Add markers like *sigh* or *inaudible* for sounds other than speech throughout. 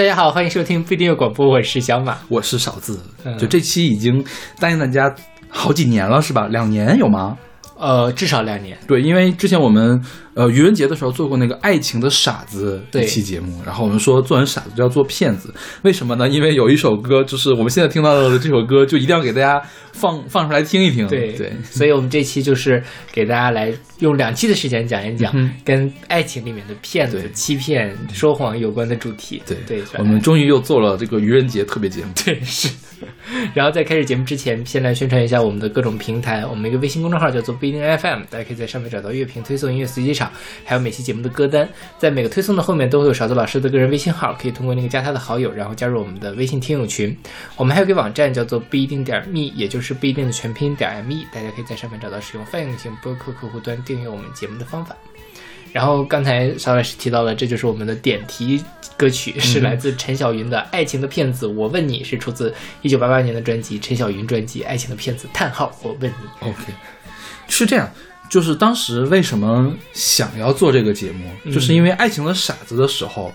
大家好，欢迎收听不一定广播，我是小马，我是勺子。就这期已经答应大家好几年了，是吧？两年有吗？呃，至少两年。对，因为之前我们。呃，愚人节的时候做过那个爱情的傻子一期节目，然后我们说做人傻子就要做骗子，为什么呢？因为有一首歌，就是我们现在听到的这首歌，就一定要给大家放放出来听一听。对对，*laughs* 所以我们这期就是给大家来用两期的时间讲一讲跟爱情里面的骗子、欺骗、说谎有关的主题。对对，我们终于又做了这个愚人节特别节目。*laughs* 对，是。*laughs* 然后在开始节目之前，先来宣传一下我们的各种平台，我们一个微信公众号叫做不一定 FM，大家可以在上面找到乐评推送、音乐随机场。还有每期节目的歌单，在每个推送的后面都会有勺子老师的个人微信号，可以通过那个加他的好友，然后加入我们的微信听友群。我们还有个网站叫做不一定点 me，也就是不一定的全拼点 me，大家可以在上面找到使用泛用型播客客户端订阅我们节目的方法。然后刚才邵老师提到了，这就是我们的点题歌曲，是来自陈小云的《爱情的骗子》，我问你是出自一九八八年的专辑陈小云专辑《爱情的骗子》，叹号，我问你。OK，是这样。就是当时为什么想要做这个节目，就是因为《爱情的傻子》的时候。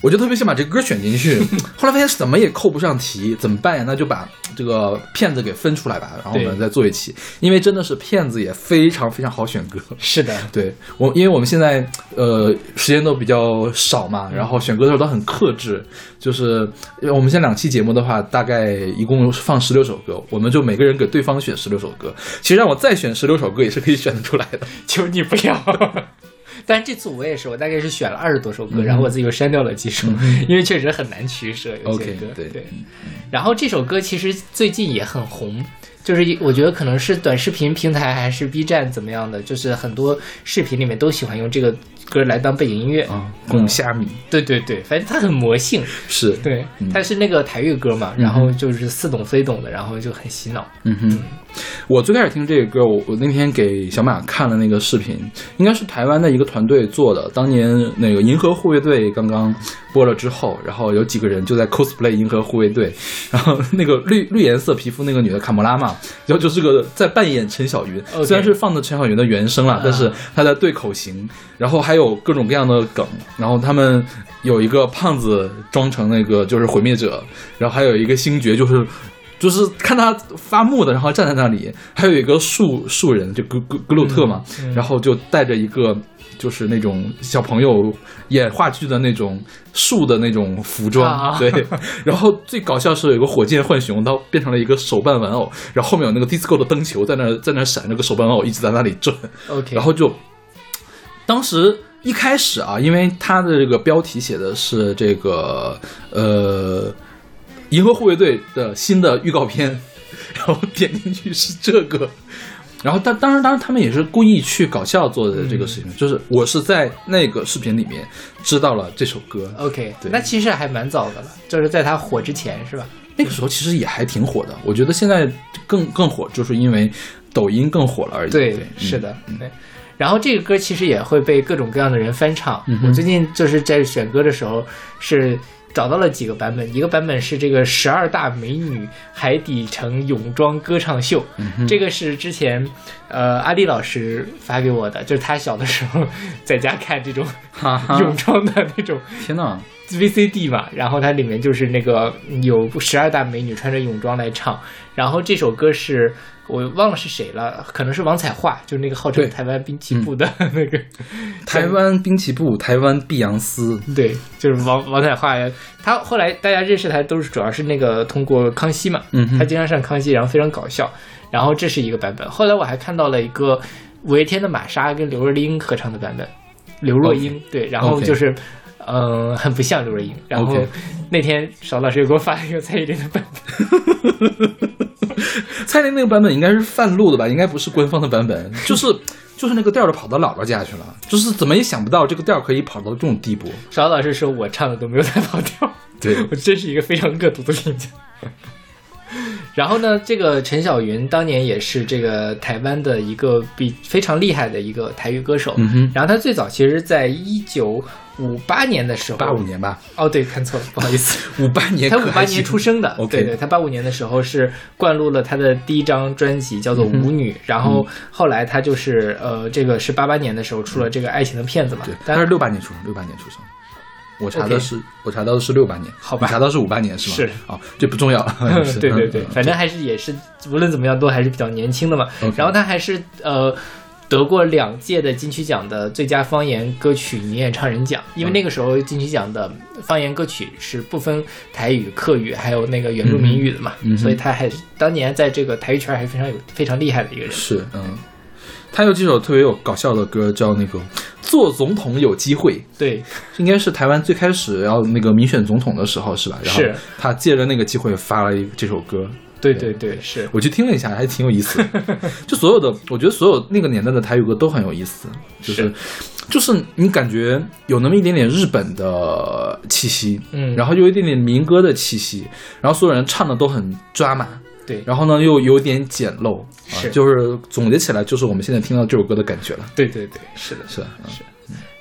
我就特别想把这歌选进去，*laughs* 后来发现怎么也扣不上题，怎么办呀？那就把这个骗子给分出来吧，然后我们再做一期。因为真的是骗子也非常非常好选歌。*laughs* 是的，对我，因为我们现在呃时间都比较少嘛，然后选歌的时候都很克制。就是我们现在两期节目的话，大概一共放十六首歌，我们就每个人给对方选十六首歌。其实让我再选十六首歌也是可以选得出来的，*laughs* 求你不要。但这次我也是，我大概是选了二十多首歌，然后我自己又删掉了几首，因为确实很难取舍有些歌。对对。然后这首歌其实最近也很红，就是我觉得可能是短视频平台还是 B 站怎么样的，就是很多视频里面都喜欢用这个歌来当背景音乐啊。贡虾米。对对对，反正它很魔性。是。对，它是那个台语歌嘛，然后就是似懂非懂的，然后就很洗脑。嗯哼。我最开始听这个歌，我我那天给小马看了那个视频，应该是台湾的一个团队做的。当年那个银河护卫队刚刚播了之后，然后有几个人就在 cosplay 银河护卫队，*laughs* 然后那个绿绿颜色皮肤那个女的卡莫拉嘛，然后就是个在扮演陈小云，虽然是放的陈小云的原声了，但是她在对口型，然后还有各种各样的梗，然后他们有一个胖子装成那个就是毁灭者，然后还有一个星爵就是。就是看他发木的，然后站在那里，还有一个树树人，就格格格鲁特嘛，然后就带着一个就是那种小朋友演话剧的那种树的那种服装，对。然后最搞笑是有一个火箭浣熊，它变成了一个手办玩偶，然后后面有那个 disco 的灯球在那在那闪，那个手办玩偶一直在那里转。OK，然后就当时一开始啊，因为它的这个标题写的是这个呃。银河护卫队的新的预告片，*laughs* 然后点进去是这个，然后当当然当然他们也是故意去搞笑做的这个事情，就是我是在那个视频里面知道了这首歌。OK，对，那其实还蛮早的了，就是在他火之前是吧？那个时候其实也还挺火的，我觉得现在更更火，就是因为抖音更火了而已。对，是的，对。然后这个歌其实也会被各种各样的人翻唱。我最近就是在选歌的时候是。找到了几个版本，一个版本是这个十二大美女海底城泳装歌唱秀，这个是之前呃阿丽老师发给我的，就是他小的时候在家看这种泳装的那种，天呐 VCD 嘛，然后它里面就是那个有十二大美女穿着泳装来唱，然后这首歌是。我忘了是谁了，可能是王彩桦，就是那个号称台湾滨崎步的 *laughs* 那个。台湾滨崎步，台湾碧昂斯，对，就是王王彩桦。他后来大家认识他都是主要是那个通过康熙嘛，嗯，他经常上康熙，然后非常搞笑。然后这是一个版本，后来我还看到了一个五月天的玛莎跟刘若英合唱的版本，刘若英对，然后就是。嗯，很不像刘若英。然后那天邵老师又给我发了一个蔡依林的版本，*laughs* *laughs* 蔡依林那个版本应该是泛录的吧？应该不是官方的版本。就是就是那个调儿跑到姥姥家去了，就是怎么也想不到这个调儿可以跑到这种地步。邵老师说我唱的都没有在跑调，*laughs* 对我真是一个非常恶毒的评价。*laughs* 然后呢，这个陈小云当年也是这个台湾的一个比非常厉害的一个台语歌手。然后他最早其实在一九五八年的时候，八五年吧？哦，对，看错了，不好意思，*laughs* 五八年，他五八年出生的。对对，他八五年的时候是灌录了他的第一张专辑，叫做《舞女》。然后后来他就是呃，这个是八八年的时候出了这个《爱情的骗子》嘛？对，他是六八年出生，六八年出生。我查的是我查到的是六八年，好吧查到是五八年是吗？是哦，这不重要。*laughs* 对对对 *laughs* 嗯，反正还是也是无论怎么样都还是比较年轻的嘛。然后他还是呃得过两届的金曲奖的最佳方言歌曲女演唱人奖，因为那个时候金曲奖的方言歌曲是不分台语、客语还有那个原住民语的嘛，嗯哼所以他还是当年在这个台语圈还是非常有非常厉害的一个人。是嗯，他有几首特别有搞笑的歌，叫那个《做总统有机会》。*laughs* 对，应该是台湾最开始要那个民选总统的时候，是吧？然后是他借着那个机会发了一这首歌，对对对，是我去听了一下，还挺有意思的。*laughs* 就所有的，我觉得所有那个年代的台语歌都很有意思，就是是就是你感觉有那么一点点日本的气息，嗯然后又有一点点民歌的气息，然后所有人唱的都很抓马。对然后呢，又有点简陋，啊，是就是总结起来，就是我们现在听到这首歌的感觉了。对对对，是的。是的，嗯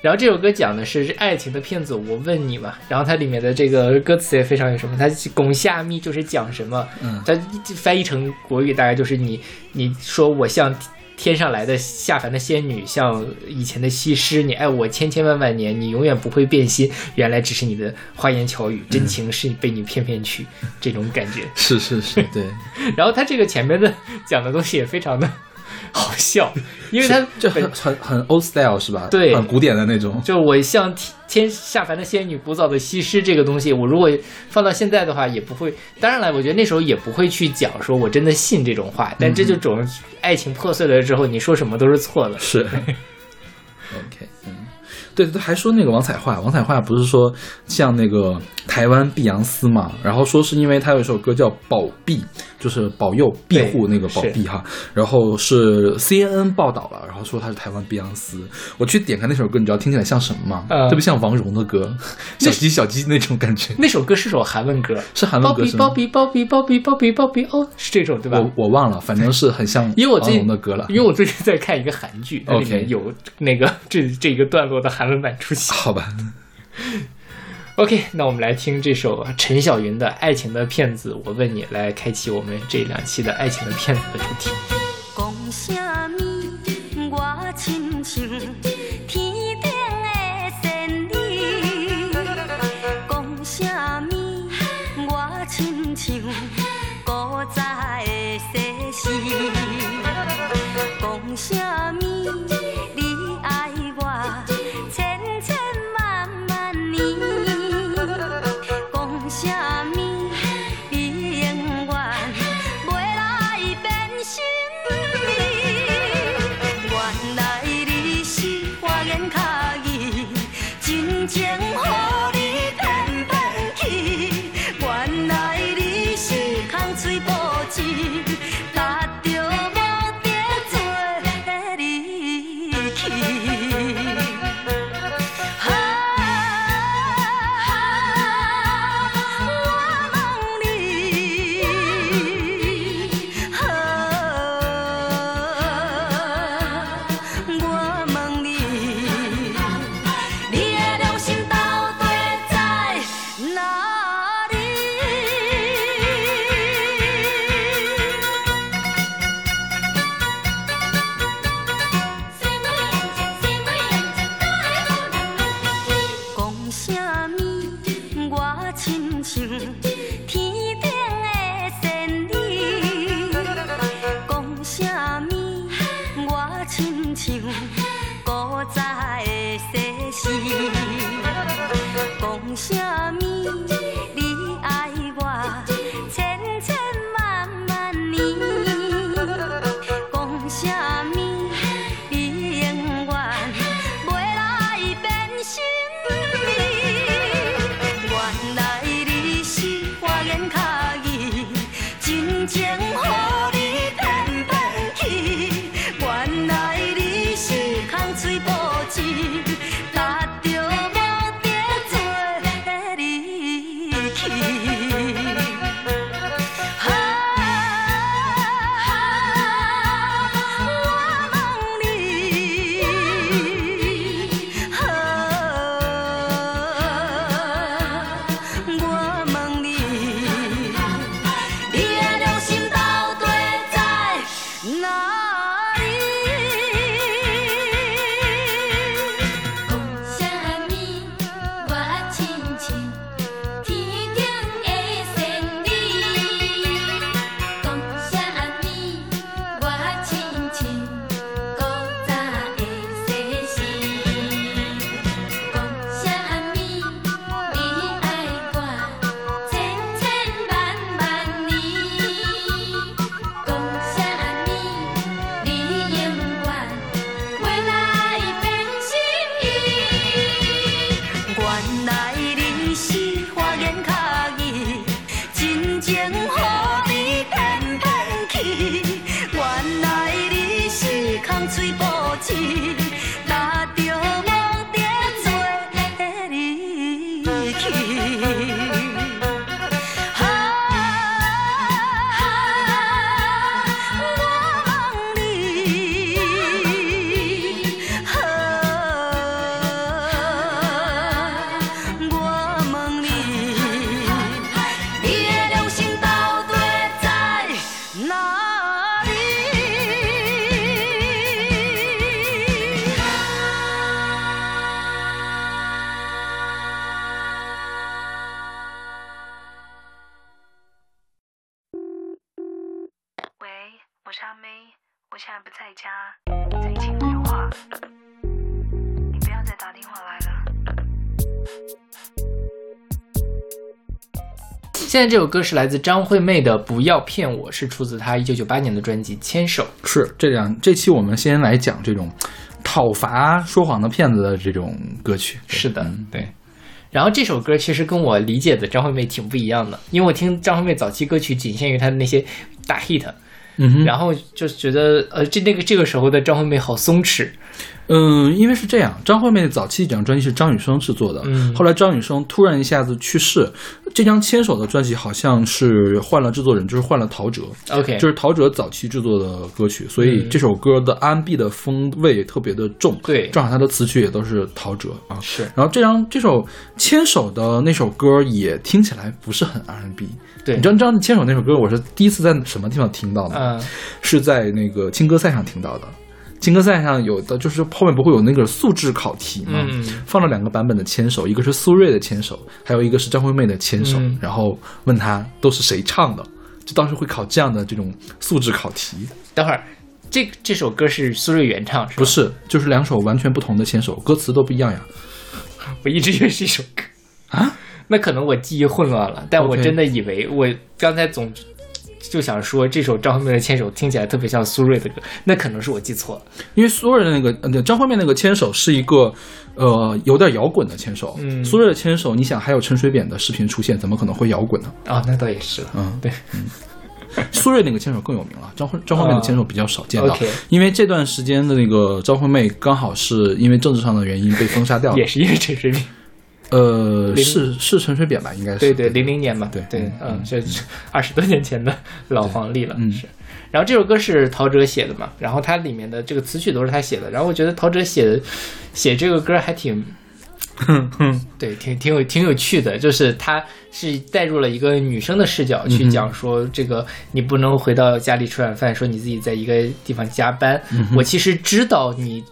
然后这首歌讲的是爱情的骗子，我问你嘛。然后它里面的这个歌词也非常有什么，它拱下咪就是讲什么，嗯它翻译成国语大概就是你你说我像天上来的下凡的仙女，像以前的西施，你爱我千千万万年，你永远不会变心，原来只是你的花言巧语，真情是被你骗骗去，这种感觉。*laughs* 是是是，对，*laughs* 然后它这个前面的讲的东西也非常的 *laughs* 好笑，因为他就很很很 old style 是吧？对很古典的那种。就我像天天下凡的仙女，古早的西施这个东西，我如果放到现在的话，也不会。当然了，我觉得那时候也不会去讲说我真的信这种话，但这就种爱情破碎了之后，你说什么都是错的。是，*laughs* OK，嗯，对，对还说那个王彩桦，王彩桦不是说像那个台湾碧昂斯嘛，然后说是因为他有一首歌叫《保庇》，就是保佑庇护那个保庇哈，然后是 CNN 报道了，然后说他是台湾碧昂斯，我去点开那首歌，你知道听起来像什么吗？嗯特别像王蓉的歌，小鸡小鸡那种感觉，那首歌是首韩文歌，是韩文歌是吗比包？比包比包比包比包比哦，是这种对吧？我我忘了，反正是很像王蓉的歌了。因为我最近在看一个韩剧，它里面有那个这这一个段落的韩文版出现。好吧，OK，那我们来听这首陈小云的《爱情的骗子》，我问你，来开启我们这两期的《爱情的骗子》的主题。像古早的西施。讲什么？现在这首歌是来自张惠妹的《不要骗我》，是出自她一九九八年的专辑《牵手》。是这两这期我们先来讲这种讨伐说谎的骗子的这种歌曲。是的，对。然后这首歌其实跟我理解的张惠妹挺不一样的，因为我听张惠妹早期歌曲仅限于她的那些大 hit，嗯哼，然后就觉得呃，这那个这个时候的张惠妹好松弛，嗯，因为是这样，张惠妹的早期一张专辑是张雨生制作的，嗯。后来张雨生突然一下子去世，这张牵手的专辑好像是换了制作人，就是换了陶喆，OK，就是陶喆早期制作的歌曲，所以嗯。这首歌的 R&B 的风味特别的重，对。正好他的词曲也都是陶喆啊。是。然后这张这首牵手的那首歌也听起来不是很 R&B，对。你知道这张牵手那首歌我是第一次在什么地方听到的？嗯。是在那个青歌赛上听到的。青歌赛上有的就是后面不会有那个素质考题嘛？嗯放了两个版本的牵手，一个是苏芮的牵手，还有一个是张惠妹的牵手，嗯然后问他都是谁唱的，就当时会考这样的这种素质考题，等会儿这这首歌是苏芮原唱是吧？不，是，就是两首完全不同的牵手，歌词都不一样呀。我一直以为是一首歌啊，那可能我记忆混乱了，但我真的以为我刚才总就想说这首张惠妹的《牵手》听起来特别像苏芮的歌，那可能是我记错了。因为苏芮的那个呃张惠妹那个牵手是一个呃有点摇滚的牵手，嗯苏芮的牵手，你想还有陈水扁的视频出现，怎么可能会摇滚呢？啊、那倒也是了。嗯，对，嗯苏芮那个牵手更有名了，张惠张惠妹的牵手比较少见到，因为这段时间的那个张惠妹刚好是因为政治上的原因被封杀掉了也，是因为陈水扁。呃，是是陈水扁吧？应该是。对对，零零年嘛，对对嗯，嗯，这 *laughs* 二十多年前的老黄历了，嗯。是。然后这首歌是陶喆写的嘛，然后它里面的这个词曲都是他写的，然后我觉得陶喆写的写这个歌还挺，哼哼。*laughs* 对，挺挺有挺有趣的，就是他是带入了一个女生的视角去讲说，这个你不能回到家里吃晚饭，说你自己在一个地方加班，我其实知道你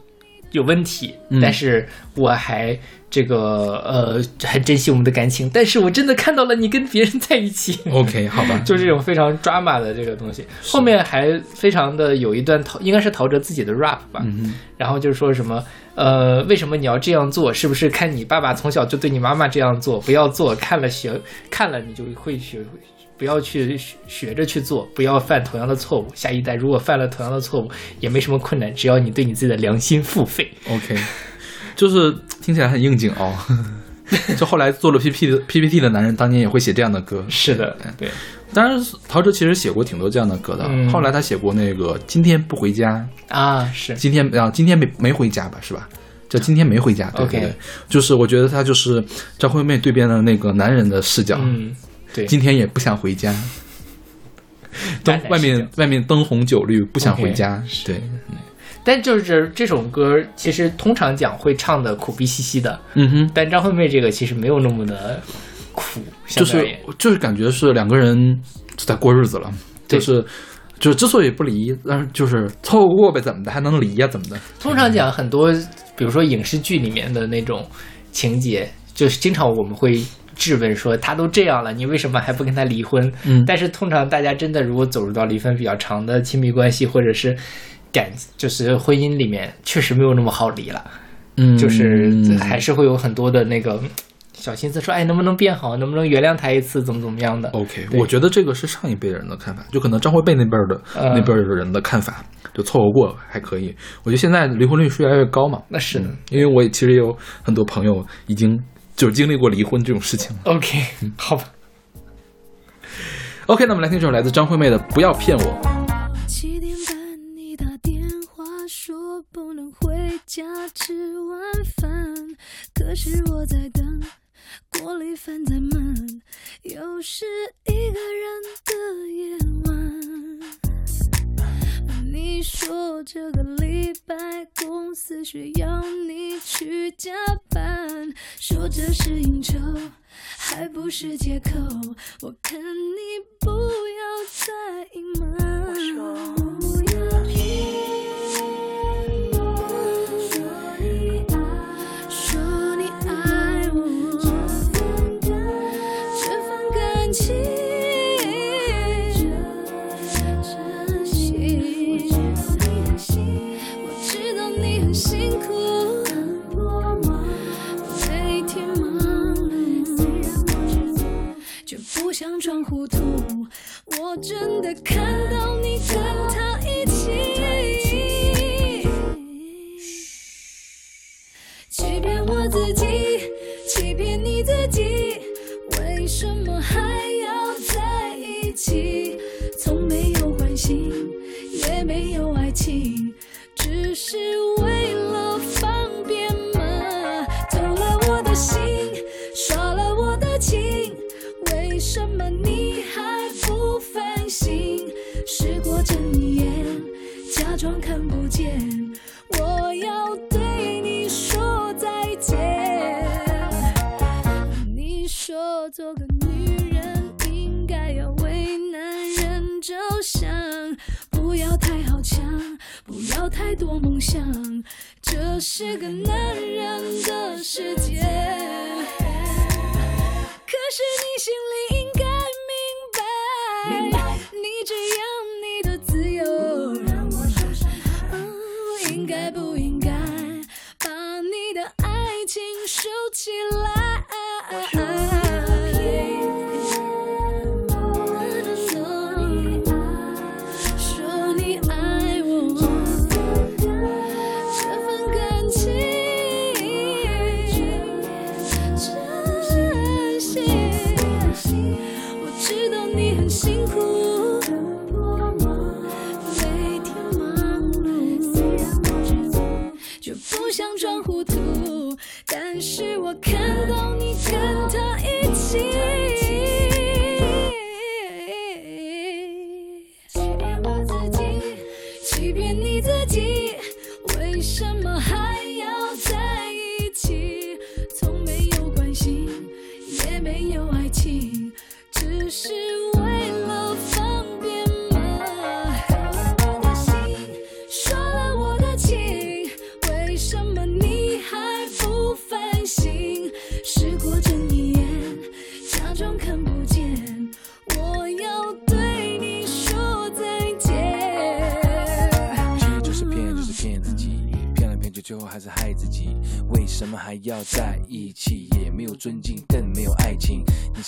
有问题，嗯。但是我还这个呃很珍惜我们的感情，但是我真的看到了你跟别人在一起。OK *laughs* 好吧，就是这种非常 drama 的这个东西，后面还非常的有一段陶，应该是陶喆自己的 rap 吧，嗯然后就是说什么，呃，为什么你要这样做？是不是看你爸爸从小就对你妈妈这样做？不要做，看了学，看了你就会学，不要去学学着去做，不要犯同样的错误。下一代如果犯了同样的错误，也没什么困难，只要你对你自己的良心付费。OK，就是听起来很应景哦。*laughs* 就后来做了 PPT 的 PPT 的男人，当年也会写这样的歌。是的，对，当然，陶喆其实写过挺多这样的歌的。嗯。后来他写过那个《今天不回家》，啊，是，今天啊，今天没没回家吧，是吧？叫今天没回家，对 OK 对对，就是我觉得他就是张惠妹对边的那个男人的视角，嗯，对，今天也不想回家，*laughs* 灯外面外面灯红酒绿，不想回家，是。对，但就是这首歌，其实通常讲会唱的苦逼兮兮的，嗯哼，但张惠妹这个其实没有那么的苦，就是就是感觉是两个人在过日子了，就是就是之所以不离，但是就是凑合过呗，怎么的还能离呀、怎么的？通常讲很多，比如说影视剧里面的那种情节，就是经常我们会质问说他都这样了，你为什么还不跟他离婚？嗯。但是通常大家真的如果走入到离婚比较长的亲密关系，或者是感就是婚姻里面，确实没有那么好离了，嗯，就是还是会有很多的那个小心思，说哎能不能变好，能不能原谅他一次，怎么怎么样的。OK，我觉得这个是上一辈人的看法，就可能张惠妹那辈儿的、呃那辈儿的人的看法，就凑合过还可以。我觉得现在离婚率是越来越高嘛，那是的。因为我也其实也有很多朋友已经就是经历过离婚这种事情了。OK，好吧。OK，那我们来听这首来自张惠妹的《不要骗我》。家吃晚饭，可是我在等锅里饭在焖，又是一个人的夜晚。你说这个礼拜公司需要你去加班，说这是应酬，还不是借口。我看你不要再隐瞒。糊涂。我真的看到你跟他一起，欺骗我自己，欺骗你自己，为什么还要在一起？从没有关心，也没有爱情，只是装看不见，我要对你说再见。你说做个女人应该要为男人着想，不要太好强，不要太多梦想，这是个男人的世界。可是你心里应该明白，你只要收起来？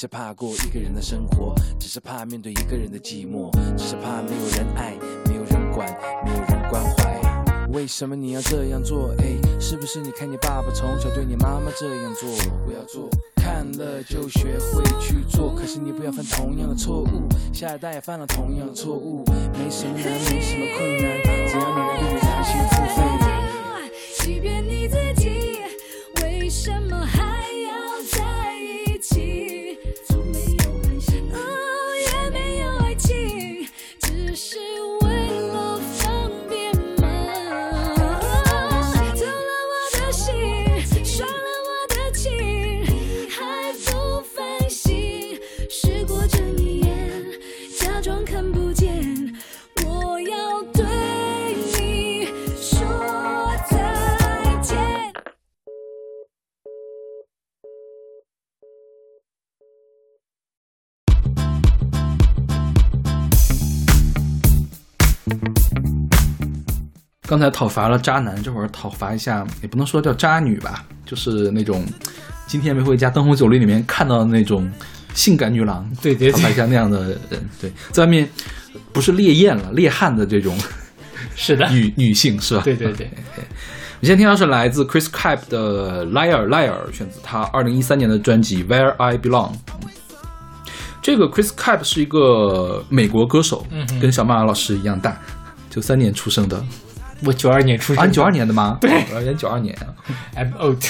是怕过一个人的生活，只是怕面对一个人的寂寞，只是怕没有人爱，没有人管，没有人关怀。为什么你要这样做？哎，是不是你看你爸爸从小对你妈妈这样做？不要做，看了就学会去做。可是你不要犯同样的错误，下一代也犯了同样的错误。没什么难，没什么困难，只要你能对你良心付费。刚才讨伐了渣男，这会儿讨伐一下，也不能说叫渣女吧，就是那种今天没回家灯红酒绿里面看到的那种性感女郎，对对对讨伐一下那样的人，对，在外面不是烈焰了，烈汉的这种 *laughs* 是的，女女性是吧？对对对，你现在听到是来自 Chris Cap 的《Liar Liar》，选自他二零一三年的专辑《Where I Belong》。这个 Chris Cap 是一个美国歌手，嗯跟小马老师一样大，九三年出生的。我九二年出生，九二年的吗？对，我演九二年。，I'm old。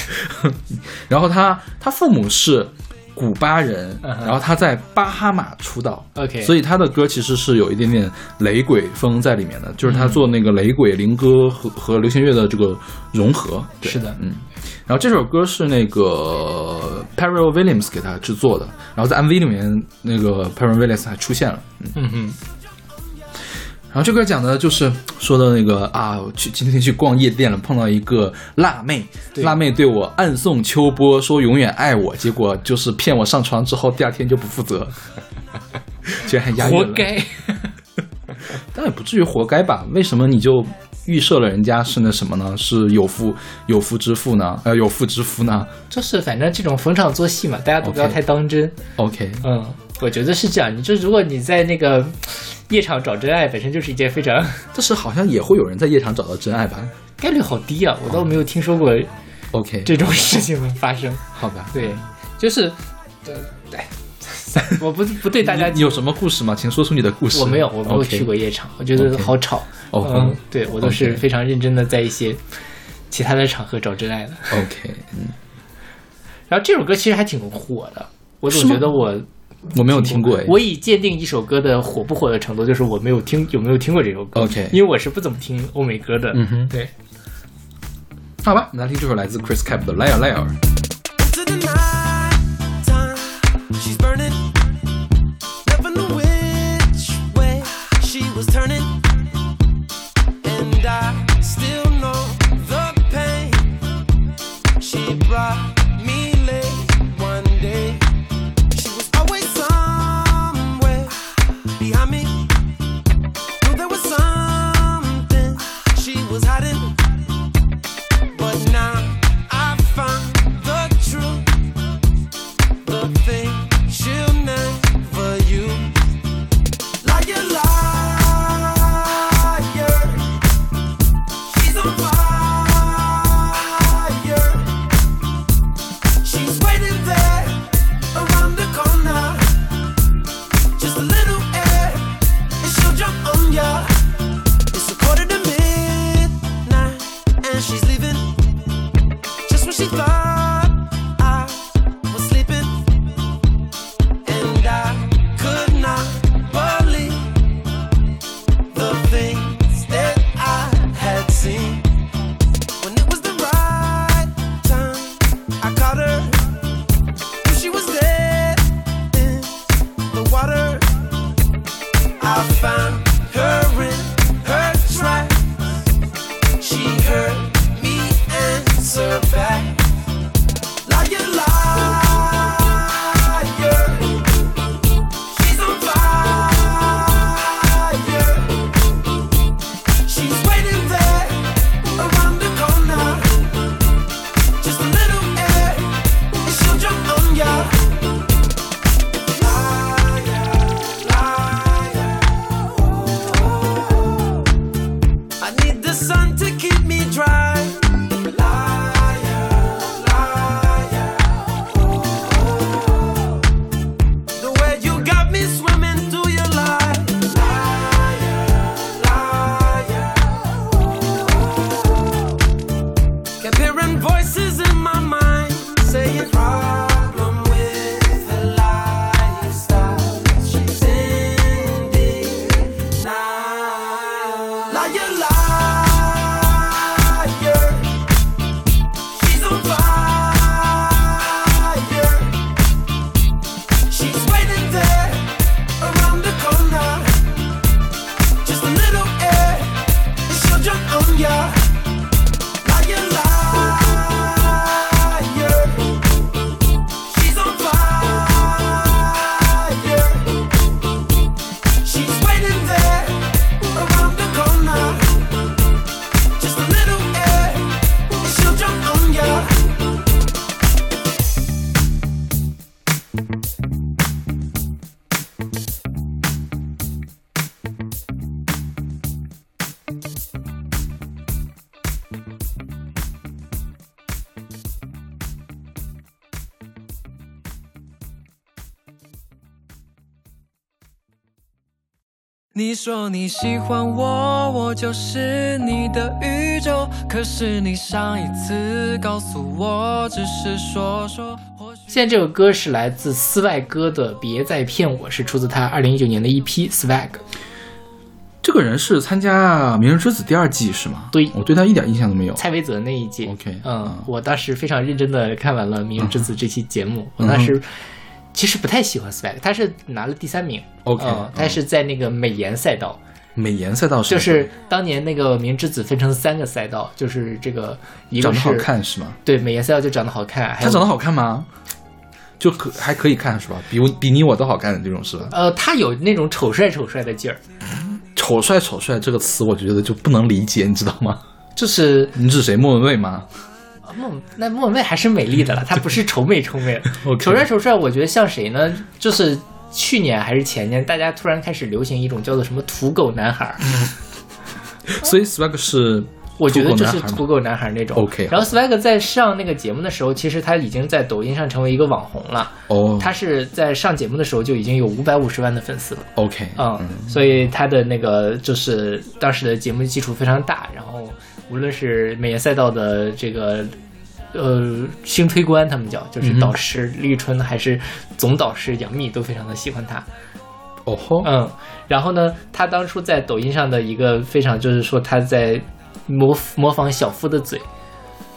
*laughs* 然后他他父母是古巴人，然后他在巴哈马出道 OK 所以他的歌其实是有一点点雷鬼风在里面的，就是他做那个雷鬼灵歌和和流行乐的这个融合。对是的嗯。然后这首歌是那个 Perry Williams 给他制作的，然后在 MV 里面那个 Perry Williams 还出现了。嗯。嗯哼，然后这歌讲的就是说的那个啊，我去今天去逛夜店了，碰到一个辣妹，辣妹对我暗送秋波，说永远爱我，结果就是骗我上床之后，第二天就不负责，*laughs* 居然还押韵了，活，该。*laughs* 但也不至于活该吧？为什么你就预设了人家是那什么呢？是有妇有妇之夫呢？呃，有妇之夫呢就是反正这种逢场作戏嘛，大家都不要太当真。？OK，嗯，我觉得是这样。你就如果你在那个夜场找真爱，本身就是一件非常 *laughs* 但是好像也会有人在夜场找到真爱吧概率好低啊，我倒没有听说过？OK，这种事情的发生。*laughs* 好吧。对，就是，呃，对，*laughs* 我不不对大家有什么故事吗？请说出你的故事。我没有，我没有去过夜场，我觉得好吵。哦嗯，对我都是非常认真的在一些其他的场合找真爱的。OK，嗯，然后这首歌其实还挺火的，我总觉得我我没有听过哎。我以鉴定一首歌的火不火的程度，就是我没有听有没有听过这首歌。OK 因为我是不怎么听欧美歌的。嗯哼对，好吧，我们来听这首来自 Chris Cap 的《Liar Liar》。说你喜欢我，我就是你的宇宙。可是你上一次告诉我，只是说说。现在这首歌是来自斯外哥的《别再骗我》，是出自他二零一九年的一批 Swag。这个人是参加《明日之子》第二季是吗？对我对他一点印象都没有。蔡维泽那一届 OK，嗯嗯，我当时非常认真的看完了《明日之子》这期节目，我当时其实不太喜欢 Swag，他是拿了第三名 OK，他是在那个美颜赛道，美颜赛道是就是当年那个《明日之子》分成三个赛道，就是这个一个是长得好看是吗？对美颜赛道就长得好看，他长得好看吗？就可还可以看是吧？比我比你我都好看的这种是吧？呃，他有那种丑帅丑帅的劲儿，丑帅丑帅这个词，我觉得就不能理解，你知道吗？就是你指谁？莫文蔚吗？莫那莫文蔚还是美丽的了，她不是丑美丑美。丑帅丑帅，我觉得像谁呢？就是去年还是前年，大家突然开始流行一种叫做什么土狗男孩儿，*laughs* 所以 swag 是我觉得就是土狗男孩吗土狗男孩那种。OK，然后 Swag 在上那个节目的时候，其实他已经在抖音上成为一个网红了。哦，他是在上节目的时候就已经有五百五十万的粉丝了。OK，嗯，所以他的那个就是当时的节目基础非常大，然后无论是美颜赛道的这个呃星推官，他们叫就是导师李宇春，还是总导师杨幂都非常的喜欢他。哦吼，嗯，然后呢，他当初在抖音上的一个非常就是说他在模模仿小夫的嘴，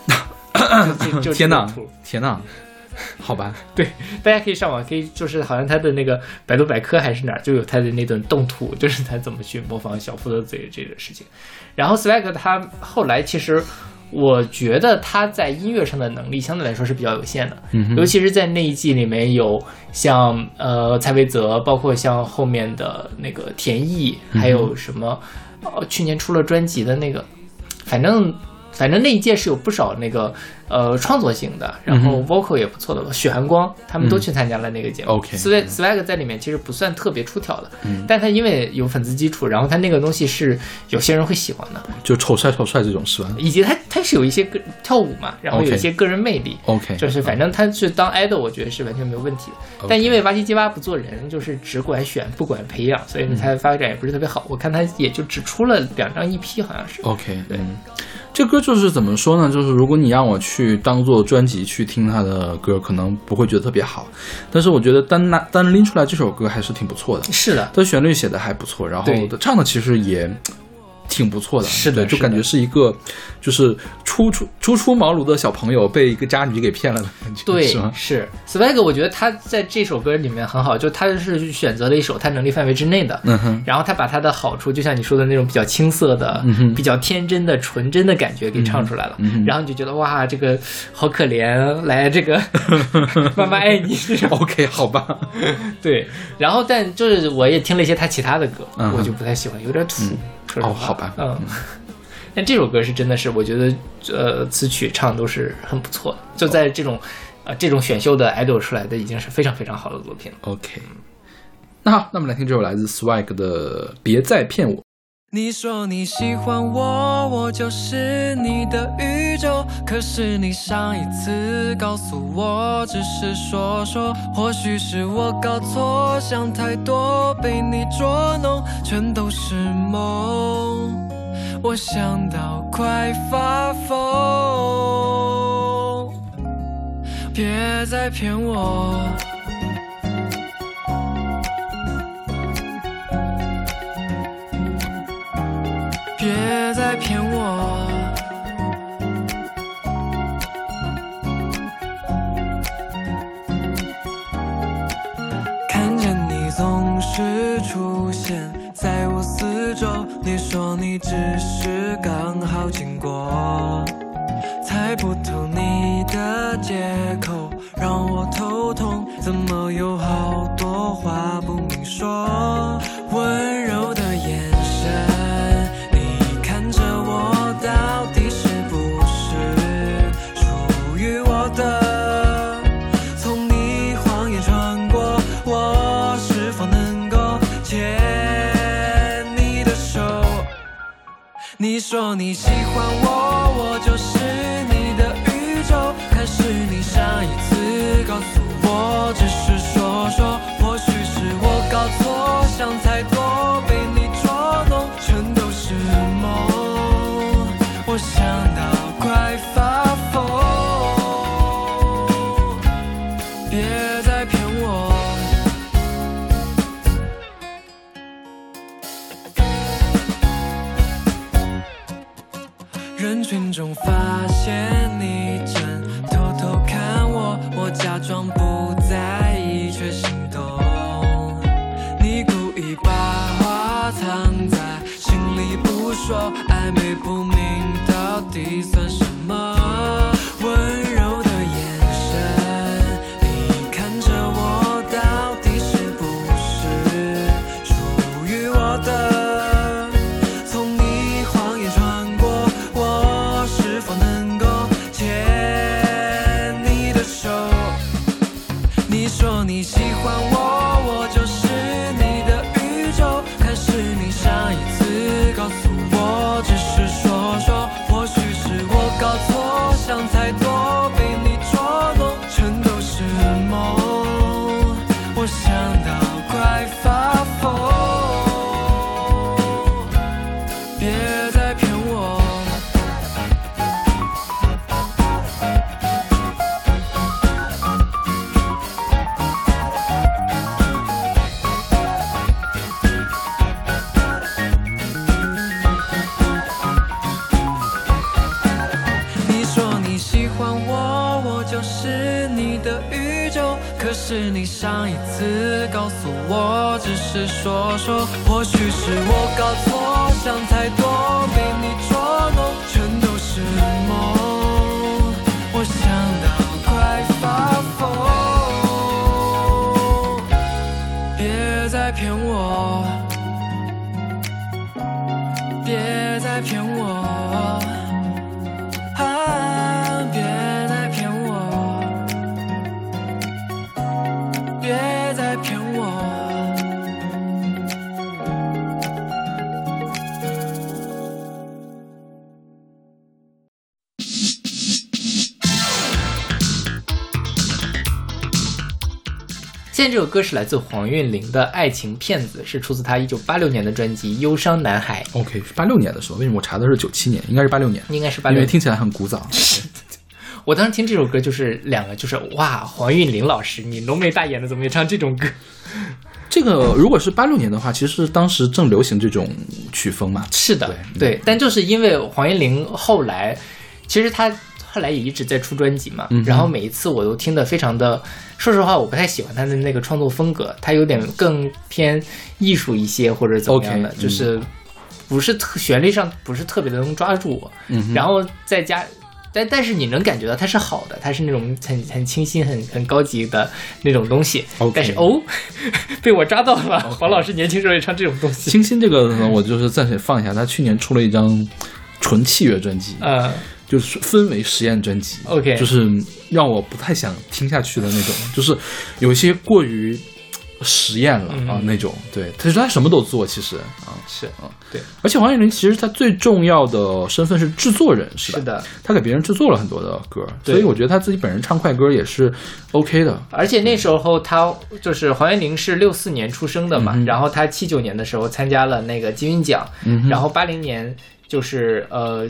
*laughs* 就就就天哪这个图，天哪，*laughs* *laughs* 好吧，*laughs* 对，大家可以上网，可以就是好像他的那个百度百科还是哪儿就有他的那段动图，*laughs* 就是他怎么去模仿小夫的嘴这个事情。然后 Swag 他后来其实我觉得他在音乐上的能力相对来说是比较有限的，嗯尤其是在那一季里面有像呃蔡维泽，包括像后面的那个田艺，还有什么、呃去年出了专辑的那个，反正。反正那一届是有不少那个呃创作型的，然后嗯 vocal 也不错的，许寒光他们都去参加了那个节目。OK Swag Swag 在里面其实不算特别出挑的，嗯。但他因为有粉丝基础，然后他那个东西是有些人会喜欢的，就丑帅丑帅这种是吧？以及他他是有一些个跳舞嘛，然后有一些个人魅力。？OK，就是反正他是当 idol，我觉得是完全没有问题的。但因为挖机鸡蛙不做人，就是只管选不管培养，所以嗯。他发展也不是特别好。我看他也就只出了两张 EP，好像是。OK，对。嗯，这歌就是怎么说呢？就是如果你让我去当做专辑去听他的歌，可能不会觉得特别好，但是我觉得单拿单拎出来这首歌还是挺不错的。是的，它的旋律写的还不错，然后唱的其实也挺不错的，是的就感觉是一个就是初出初出茅庐的小朋友被一个渣女给骗了的感觉，对是 Swag，我觉得他在这首歌里面很好，就他是选择了一首他能力范围之内的，嗯哼，然后他把他的好处，就像你说的那种比较青涩的、比较天真的、纯真的感觉给唱出来了，嗯然后你就觉得哇，这个好可怜，来这个 *laughs* 妈妈爱你这种，OK，好吧，对。然后但就是我也听了一些他其他的歌，嗯我就不太喜欢，有点土。哦好吧嗯。*laughs* 但这首歌是真的是，我觉得呃词曲唱都是很不错的，就在这种呃这种选秀的 idol 出来的已经是非常非常好的作品了。OK，那好，那我们来听这首来自 Swag 的《别再骗我》。你说你喜欢我，我就是你的宇宙。可是你上一次告诉我，只是说说。或许是我搞错，想太多，被你捉弄，全都是梦。我想到快发疯，别再骗我。我看见你总是出现在我四周，你说你只是你喜欢我，是说说，或许是我搞错，想太多，这首歌是来自黄韵玲的《爱情骗子》，是出自她一九八六年的专辑《忧伤男孩》，OK，是八六年的时候，为什么我查的是九七年？应该是八六年，应该是八六。因为听起来很古早。*laughs* 我当时听这首歌就是两个，就是哇，黄韵玲老师，你浓眉大眼的怎么也唱这种歌？这个如果是八六年的话，其实当时正流行这种曲风嘛。是的，对对，但就是因为黄韵玲后来，其实她后来也一直在出专辑嘛，嗯然后每一次我都听得非常的，说实话，我不太喜欢他的那个创作风格，他有点更偏艺术一些或者怎么样的就是不是特旋律上不是特别的能抓住我，嗯然后再加。但但是你能感觉到它是好的，它是那种很很清新、很很高级的那种东西。但是哦，*laughs* 被我抓到了，*laughs* 黄老师年轻时候也唱这种东西。清新这个呢，我就是暂时放一下。他去年出了一张纯器乐专辑，呃，就是氛围实验专辑。OK 就是让我不太想听下去的那种，就是有一些过于实验了啊、嗯那种。对，他说他什么都做，其实啊。是啊，对，而且黄韵玲其实他最重要的身份是制作人，是吧？是的。他给别人制作了很多的歌，对所以我觉得他自己本人唱快歌也是 OK 的。而且那时候他就是黄韵玲是六四年出生的嘛，嗯然后他七九年的时候参加了那个金韵奖，嗯然后八零年就是呃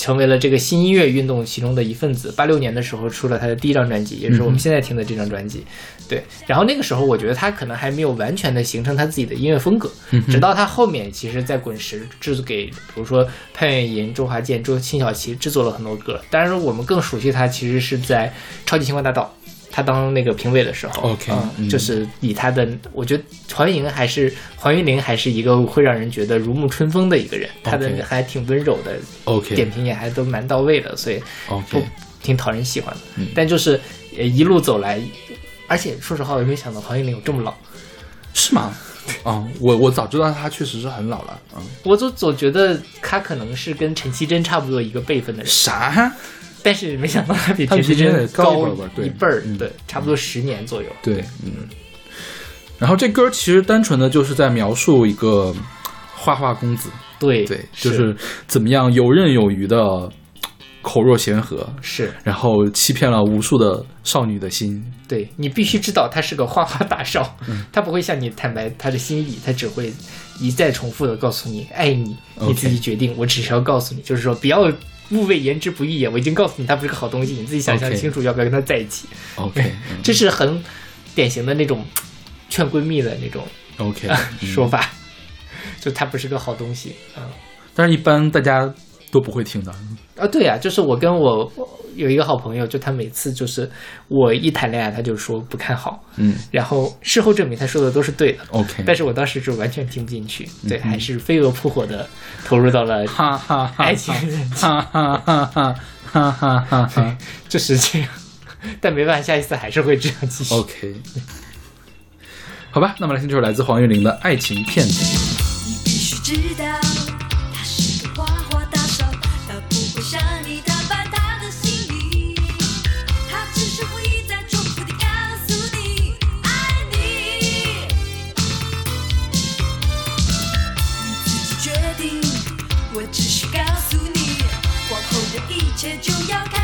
成为了这个新音乐运动其中的一份子。八六年的时候出了他的第一张专辑，也是我们现在听的这张专辑。对，然后那个时候我觉得他可能还没有完全的形成他自己的音乐风格，嗯直到他后面其实，在滚石制作给比如说潘越云、周华健、周辛晓琪制作了很多歌。当然，我们更熟悉他其实是在《超级星光大道》。他当那个评委的时候 OK，就是以他的，我觉得黄韵玲还是黄韵玲还是一个会让人觉得如沐春风的一个人，他的还挺温柔的 OK 点评也还都蛮到位的，所以 OK 不挺讨人喜欢的。嗯但就是呃一路走来，而且说实话，我也没想到黄韵玲有这么老，是吗？啊、我我早知道他确实是很老了。嗯，我总总觉得他可能是跟陈绮贞差不多一个辈分的人，啥？但是没想到他比陈绮贞高高一辈儿对差不多十年左右。对，嗯。然后这歌其实单纯的就是在描述一个花花公子，对对，就是怎么样游刃有余的口若悬河，是。然后欺骗了无数的少女的心。对你必须知道他是个花花大少，嗯。他不会向你坦白他的心意，他只会一再重复的告诉你爱你，你自己决定。我只是要告诉你，就是说不要勿谓言之不预也。我已经告诉你，它不是个好东西，你自己想象清楚要不要跟他在一起。OK 嗯这是很典型的那种劝闺蜜的那种 OK 嗯说法，*laughs* 就它不是个好东西啊。但是一般大家都不会听的。啊，对呀、就是我跟我有一个好朋友，就他每次就是我一谈恋爱，他就说不看好，嗯然后事后证明他说的都是对的。，OK，但是我当时就完全听不进去，对，嗯还是飞蛾扑火的投入到了哈哈哈，爱情，哈哈哈哈哈哈哈哈。*laughs* 就是这样。但没办法，下一次还是会这样继续。OK，好吧，那么来听这首来自黄韵玲的《爱情骗子》。你必须知道，切就要看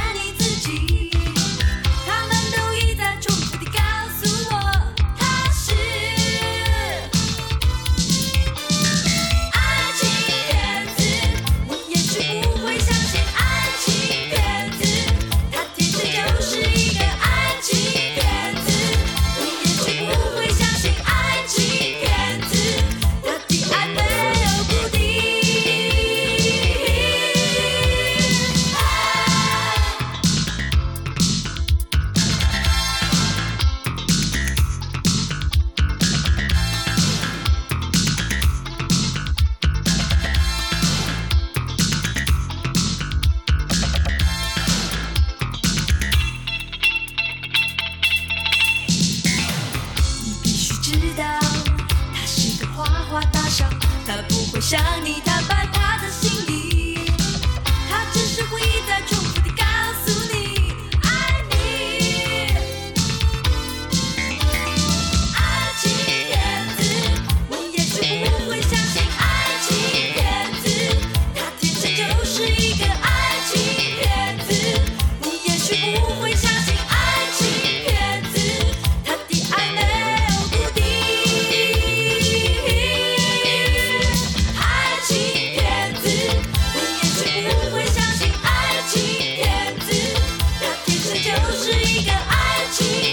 cheese.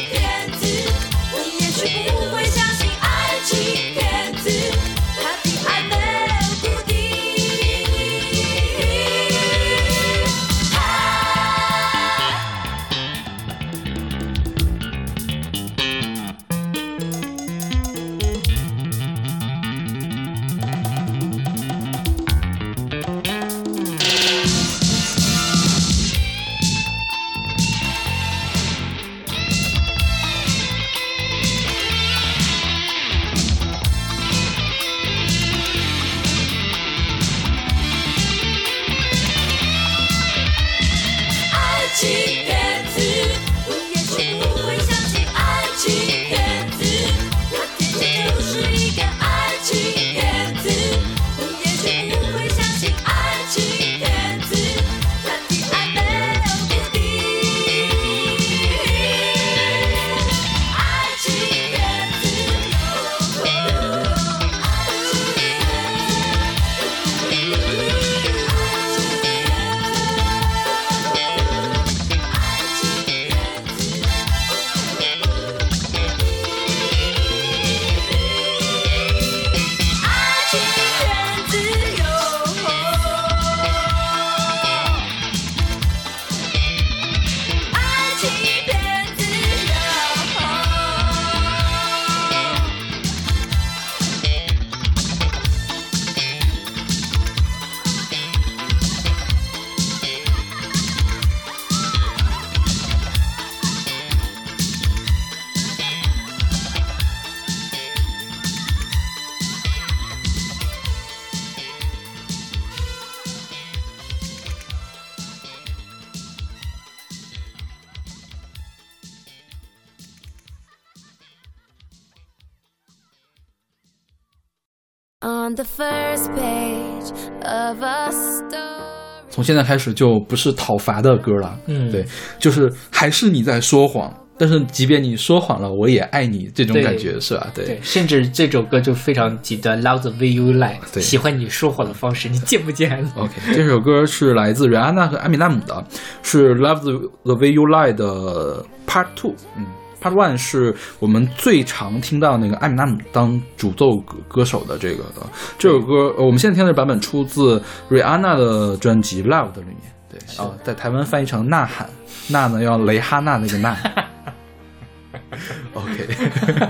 从现在开始就不是讨伐的歌了，嗯对，就是还是你在说谎，但是即便你说谎了，我也爱你，这种感觉是吧？对对，甚至这首歌就非常极端，Love the way you lie，对喜欢你说谎的方式，你贱不贱？*laughs* OK，这首歌是来自瑞安娜和艾米纳姆的，是《Love the the Way You Lie》的 Part Two。嗯，Part One 是我们最常听到那个艾米纳姆当主奏歌歌手的这个的这首歌，呃我们现在听的版本出自瑞安娜的专辑《Love》的里面。对啊、在台湾翻译成呐喊，呐呢要雷哈娜那个呐。*laughs* OK，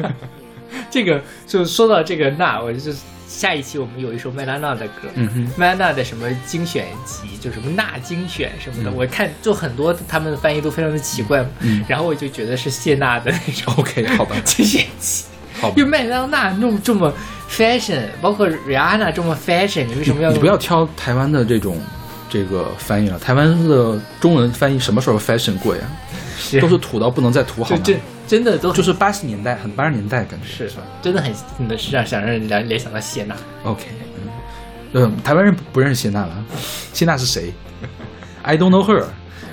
*laughs* 这个就说到这个呐，我就下一期我们有一首麦当娜的歌，嗯哼，麦当娜的什么精选集，就什么那精选什么的，嗯我看就很多他们的翻译都非常的奇怪，嗯然后我就觉得是谢娜的那种 OK，好吧，*laughs* 精选集。好吧因为。麦当娜弄这么 fashion，包括 Rihanna 这么 fashion，你为什么要你不要挑台湾的这种这个翻译了，台湾的中文翻译什么时候 fashion 过呀？是都是土到不能再土，好吗？就真真的都就是八十年代，很八十年代感觉是。吧？真的很真的是让想让人联联想到谢娜。OK，嗯，嗯，台湾人不不认识谢娜了，*laughs* 谢娜是谁？*laughs* I don't know her。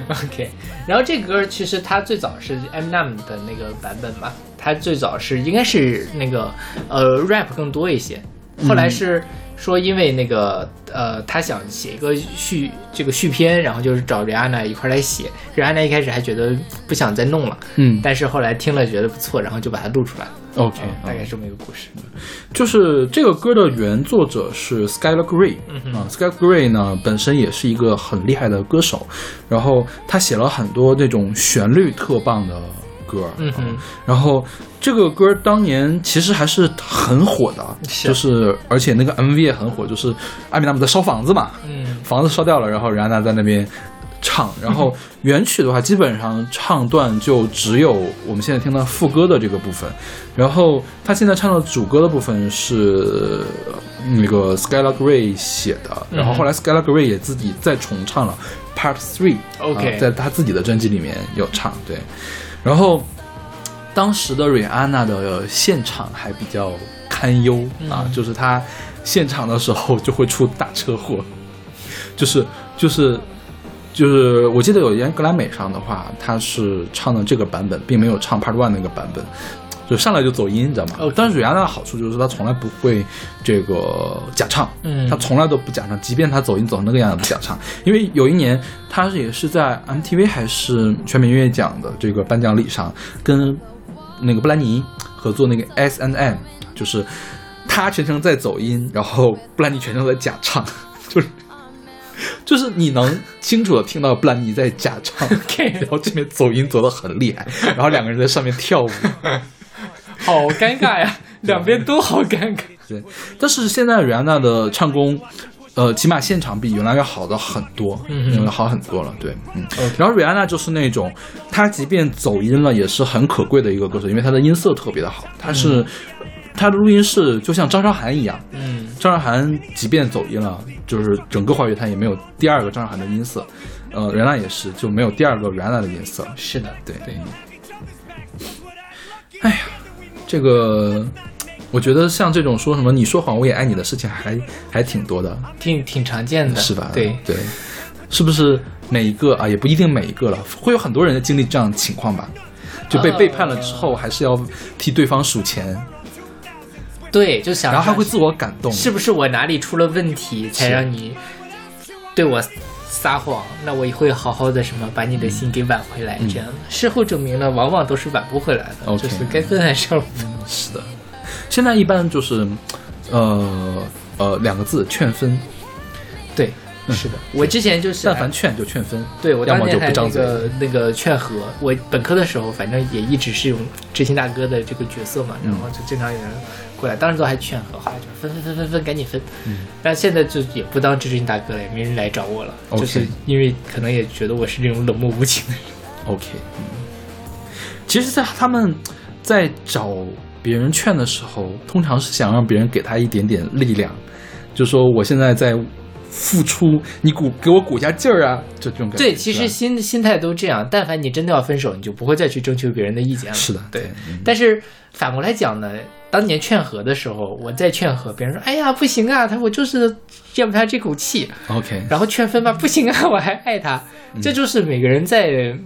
OK，然后这歌其实它最早是 Eminem 的那个版本嘛，它最早是应该是那个呃 rap 更多一些，后来是说因为那个呃他想写一个续这个续篇，然后就是找 Rihanna 一块儿来写，Rihanna 一开始还觉得不想再弄了，嗯。但是后来听了觉得不错，然后就把它录出来。了。，OK，嗯大概这么一个故事。就是这个歌的原作者是 Skylar Grey 啊、s k y l a r Grey 呢本身也是一个很厉害的歌手，然后他写了很多那种旋律特棒的歌，嗯哼，然后这个歌当年其实还是很火的，是。就是而且那个 MV 也很火，就是艾米纳姆在烧房子嘛，嗯。房子烧掉了，然后然娜在那边唱，然后原曲的话，基本上唱段就只有我们现在听到副歌的这个部分，然后他现在唱的主歌的部分是那个 Skylar Grey 写的，然后后来 Skylar Grey 也自己再重唱了 Part Three，OK 啊在他自己的专辑里面有唱，对，然后当时的瑞安娜的现场还比较堪忧啊，嗯就是她现场的时候就会出大车祸，就是就是就是，我记得有一年格莱美上的话，她是唱的这个版本，并没有唱 Part One 那个版本，就上来就走音，你知道吗 OK 但是瑞安娜的好处就是他从来不会这个假唱，嗯她从来都不假唱，即便他走音走成那个样子不假唱，因为有一年她也是在 MTV 还是全美音乐奖的这个颁奖礼上跟那个布兰妮合作那个 S N M，就是他全程在走音，然后布兰妮全程在假唱，就是。就是你能清楚的听到布兰妮在假唱 *laughs* 然后这边走音走的很厉害，然后两个人在上面跳舞，*laughs* *laughs* 好尴尬呀，两边都好尴尬。对，但是现在瑞安娜的唱功，呃，起码现场比原来要好的很多，嗯好很多了。对，嗯。然后瑞安娜就是那种，她即便走音了，也是很可贵的一个歌手，因为她的音色特别的好。她是，她的录音室就像张韶涵一样，嗯张韶涵即便走音了，就是整个华语坛也没有第二个张韶涵的音色。呃，瑞安娜也是，就没有第二个瑞安娜的音色。是的，对对。哎呀，这个我觉得像这种说什么“你说谎我也爱你”的事情还还挺多的，挺挺常见的，是吧？对，对，是不是每一个啊？也不一定每一个了，会有很多人经历这样的情况吧？就被背叛了之后，还是要替对方数钱，对，就想然后还会自我感动。是不是我哪里出了问题，才让你对我撒谎？那我也会好好的什么把你的心给挽回来。嗯这样事后证明了，往往都是挽不回来的就是该分还是要分。是的，现在一般就是，呃呃，两个字劝分，对，是的，我之前就是但凡劝就劝分。对我当年还那就不张嘴个那个劝和，我本科的时候，反正也一直是用知心大哥的这个角色嘛，然后就经常有人过来，当时都还劝和，后来就分分分分分，赶紧分。嗯，但现在就也不当知心大哥了，也没人来找我了就是因为可能也觉得我是这种冷漠无情的人。OK，嗯，其实，在他们在找别人劝的时候，通常是想让别人给他一点点力量，就说我现在在付出，你鼓给我鼓一下劲儿啊，就这种感觉。对，其实心心态都这样。但凡你真的要分手，你就不会再去征求别人的意见了。是的，对对。嗯但是反过来讲呢，当年劝和的时候，我在劝和，别人说：“哎呀，不行啊，他我就是咽不下这口气。” OK，然后劝分吧，不行啊，我还爱他。嗯这就是每个人在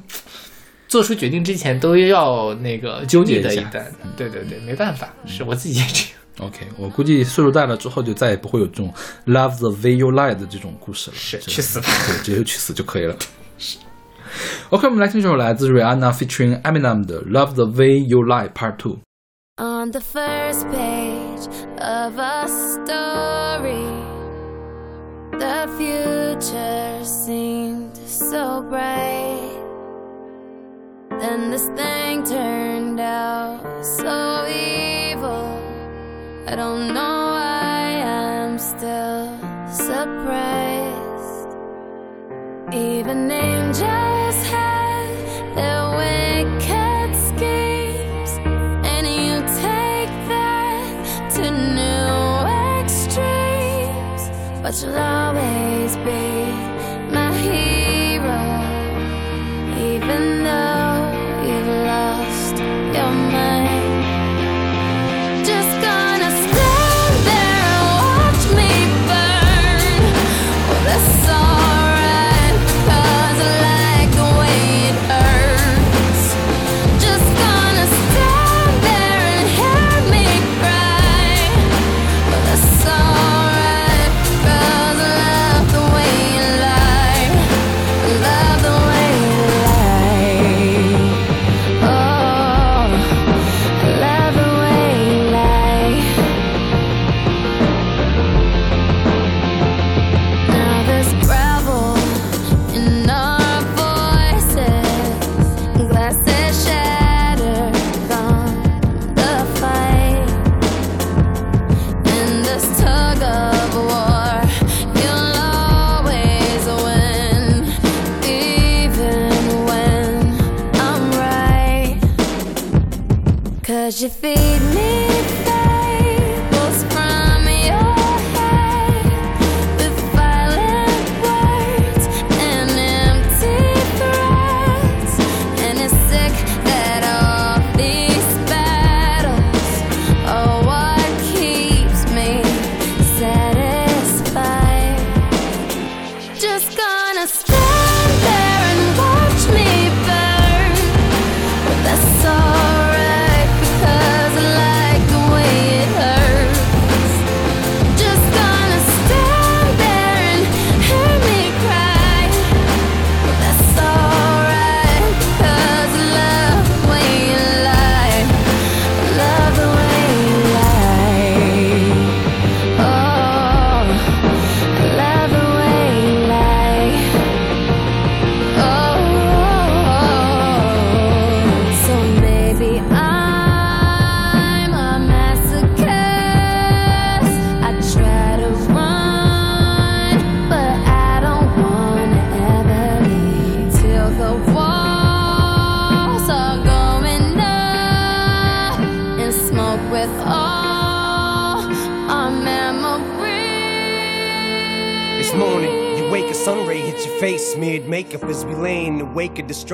做出决定之前都要那个纠结的一段。对对对，没办法，是我自己也这样。OK，我估计岁数大了之后，就再也不会有这种 love the way you lie 的这种故事了。是真的去死吧对，直接就去死就可以了。OK，我们来听这首来自 Rihanna *laughs* featuring Eminem 的《Love the Way You Lie Part Two》。 On the first page of a story, the future seemed so bright. Then this thing turned out so evil. I don't know why I'm still surprised. Even angels have their wicked schemes, and you take that to new extremes. But you'll always be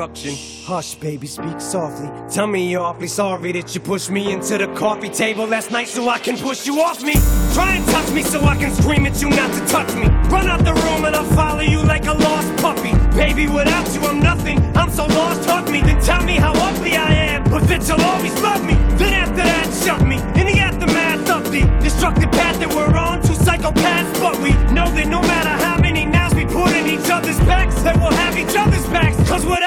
destruction. Hush, baby, speak softly. Tell me you're awfully sorry that you pushed me into the coffee table last night so I can push you off me. Try and touch me so I can scream at you not to touch me. Run out the room and I'll follow you like a lost puppy. Baby, without you, I'm nothing. I'm so lost, hug me, then tell me how ugly I am. But that you'll always love me. Then after that, shove me. In the aftermath of the destructive path that we're on, two psychopaths. But we know that no matter how many knives we put in each other's backs, that we'll have each other's backs. Cause we're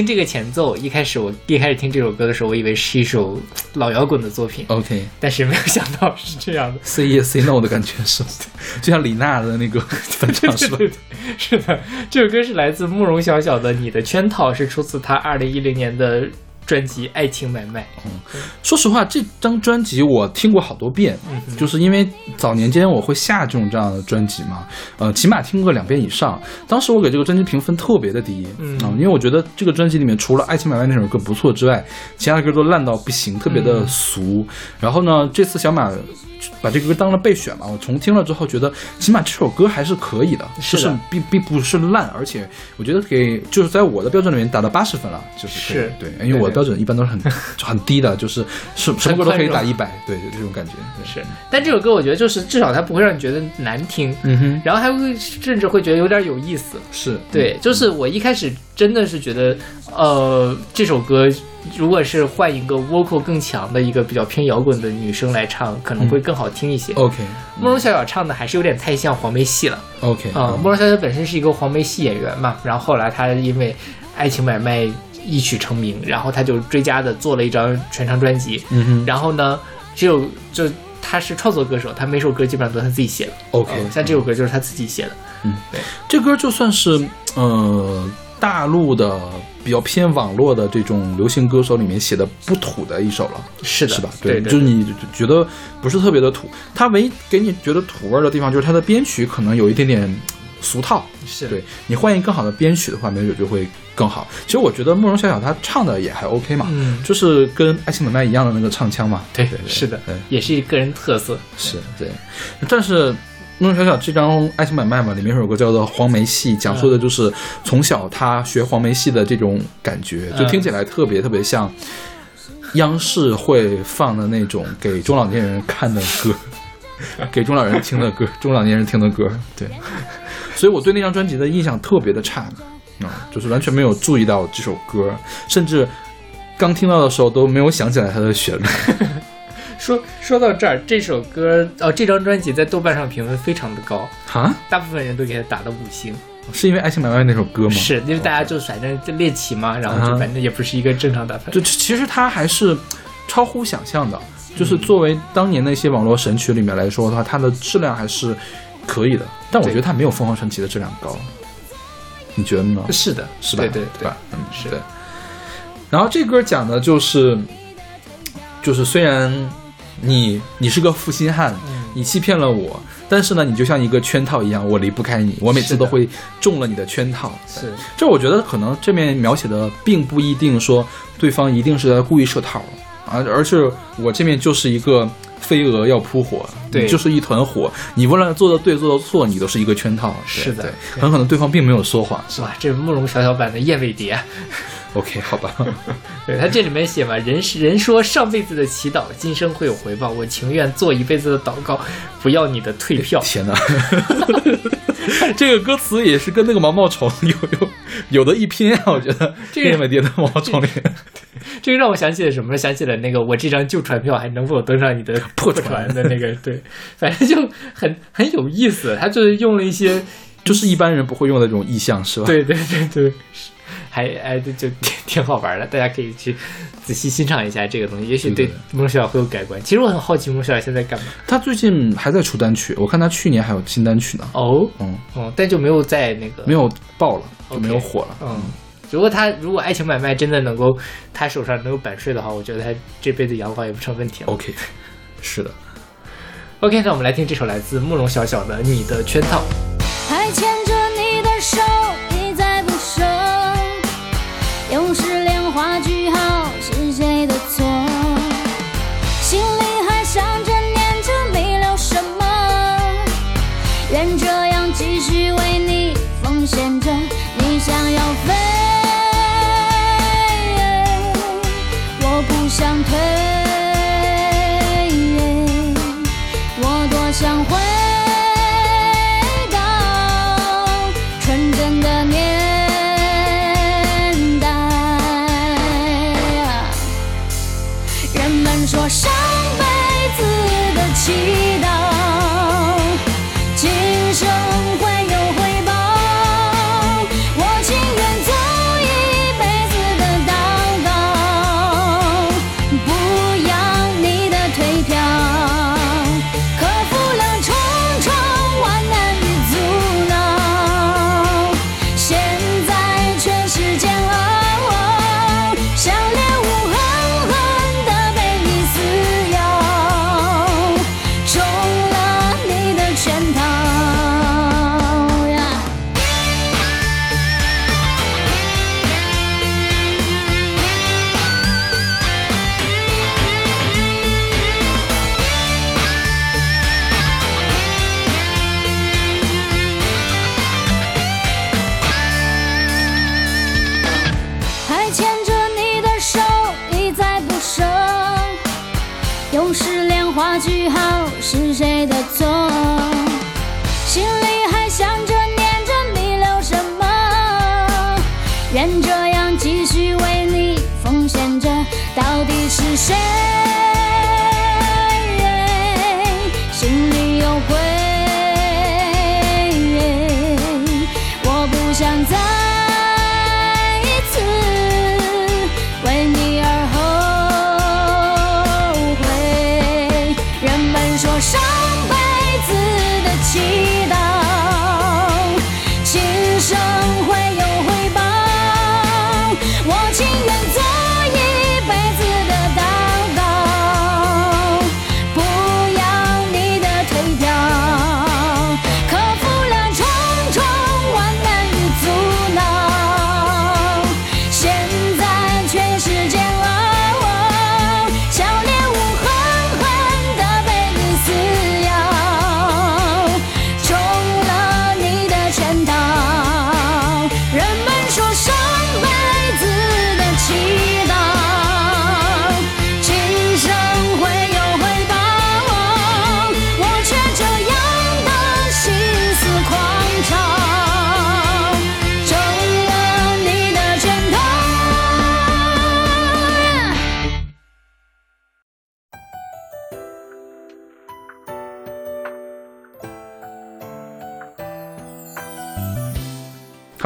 听这个前奏，一开始我一开始听这首歌的时候，我以为是一首老摇滚的作品，OK。但是没有想到是这样的。Say yes, say no 的感觉是，就像李娜的那个翻唱 *laughs* 是吧？对对对，是的，这首歌是来自慕容晓晓的《你的圈套》，是出自她二零一零年的专辑《爱情买卖》。嗯说实话，这张专辑我听过好多遍，嗯就是因为早年间我会下这种这样的专辑嘛，呃，起码听过两遍以上。当时我给这个专辑评分特别的低，嗯啊因为我觉得这个专辑里面除了《爱情买卖》那首歌不错之外，其他的歌都烂到不行，特别嗯的俗。然后呢，这次小马把这个歌当了备选嘛，我重听了之后觉得，起码这首歌还是可以的，是的。就是并并不是烂，而且我觉得给就是在我的标准里面打到八十分了，就是是。对，因为我的标准一般都是很很低的，就是什什么歌都可以打一百，对，就这种感觉。对。是，但这首歌我觉得就是至少它不会让你觉得难听，嗯哼，然后还会甚至会觉得有点有意思。是对，就是我一开始真的是觉得，呃，这首歌如果是换一个 vocal 更强的一个比较偏摇滚的女生来唱，可能会更好听一些。OK 慕容晓晓唱的还是有点太像黄梅戏了。OK 啊、慕容晓晓本身是一个黄梅戏演员嘛，然后后来她因为《爱情买卖》一曲成名，然后她就追加的做了一张全长专辑，嗯哼。然后呢，只有就她是创作歌手，她每首歌基本上都是她自己写的。OK，嗯像这首歌就是她自己写的。嗯，对。这歌就算是呃大陆的比较偏网络的这种流行歌手里面写的不土的一首了，是的是吧？对对就是你觉得不是特别的土，它唯一给你觉得土味儿的地方就是它的编曲可能有一点点俗套。是对你换一个更好的编曲的话，没准就会更好。其实我觉得慕容晓晓她唱的也还 OK 嘛，嗯就是跟爱情买卖一样的那个唱腔嘛。对对，对是的对，也是个人特色。是对，但是慕容晓晓这张《爱情买卖》嘛，里面有首歌叫做《黄梅戏》，讲述的就是从小她学黄梅戏的这种感觉，就听起来特别特别像央视会放的那种给中老年人看的歌，*laughs* 给中老人听的歌，中老年人听的歌。对，所以我对那张专辑的印象特别的差，啊、就是完全没有注意到这首歌，甚至刚听到的时候都没有想起来它的旋律。说说到这儿，这首歌哦，这张专辑在豆瓣上评分非常的高，哈，大部分人都给它打了五星。是因为《爱情买卖》那首歌吗？是因为大家就反正就猎奇嘛，然后就啊反正也不是一个正常打分。就其实它还是超乎想象的，就是作为当年那些网络神曲里面来说的话，它的质量还是可以的。但我觉得它没有凤凰传奇的质量高，你觉得呢？是的，是吧？对对对吧？嗯，是的。然后这歌讲的就是，就是虽然你你是个负心汉，嗯。你欺骗了我，但是呢，你就像一个圈套一样，我离不开你，我每次都会中了你的圈套。是。这我觉得可能这面描写的并不一定说对方一定是在故意设套啊，而是我这面就是一个飞蛾要扑火，对你就是一团火，你无论做的对做的错，你都是一个圈套。是的很可能对方并没有说谎。哇，这是慕容晓晓版的燕尾蝶。*laughs* OK，好吧，*laughs* 对他这里面写嘛，人是人说上辈子的祈祷，今生会有回报。我情愿做一辈子的祷告，不要你的退票。*laughs* 天哪！这个歌词也是跟那个毛毛虫有有有的一拼啊，我觉得这个燕尾蝶的毛毛虫里这个让我想起了什么？想起了那个我这张旧船票还能否登上你的破船的那个，对，*laughs* 反正就很很有意思。他就是用了一些，*laughs* 就是一般人不会用的这种意象，是吧？对对对对，还哎就就挺 *laughs* 挺好玩的，大家可以去仔细欣赏一下这个东西，也许对是的孟小会有改观。其实我很好奇莫小现在干嘛？他最近还在出单曲，我看他去年还有新单曲呢。哦，嗯，哦，但就没有在那个没有爆了，就没有火了。嗯，如果他如果爱情买卖真的能够他手上能有版税的话，我觉得他这辈子养老也不成问题了。OK，是的。OK，那我们来听这首来自慕容晓晓的《你的圈套》。还牵着你的手，一再不舍，用失恋画句号，是谁的错？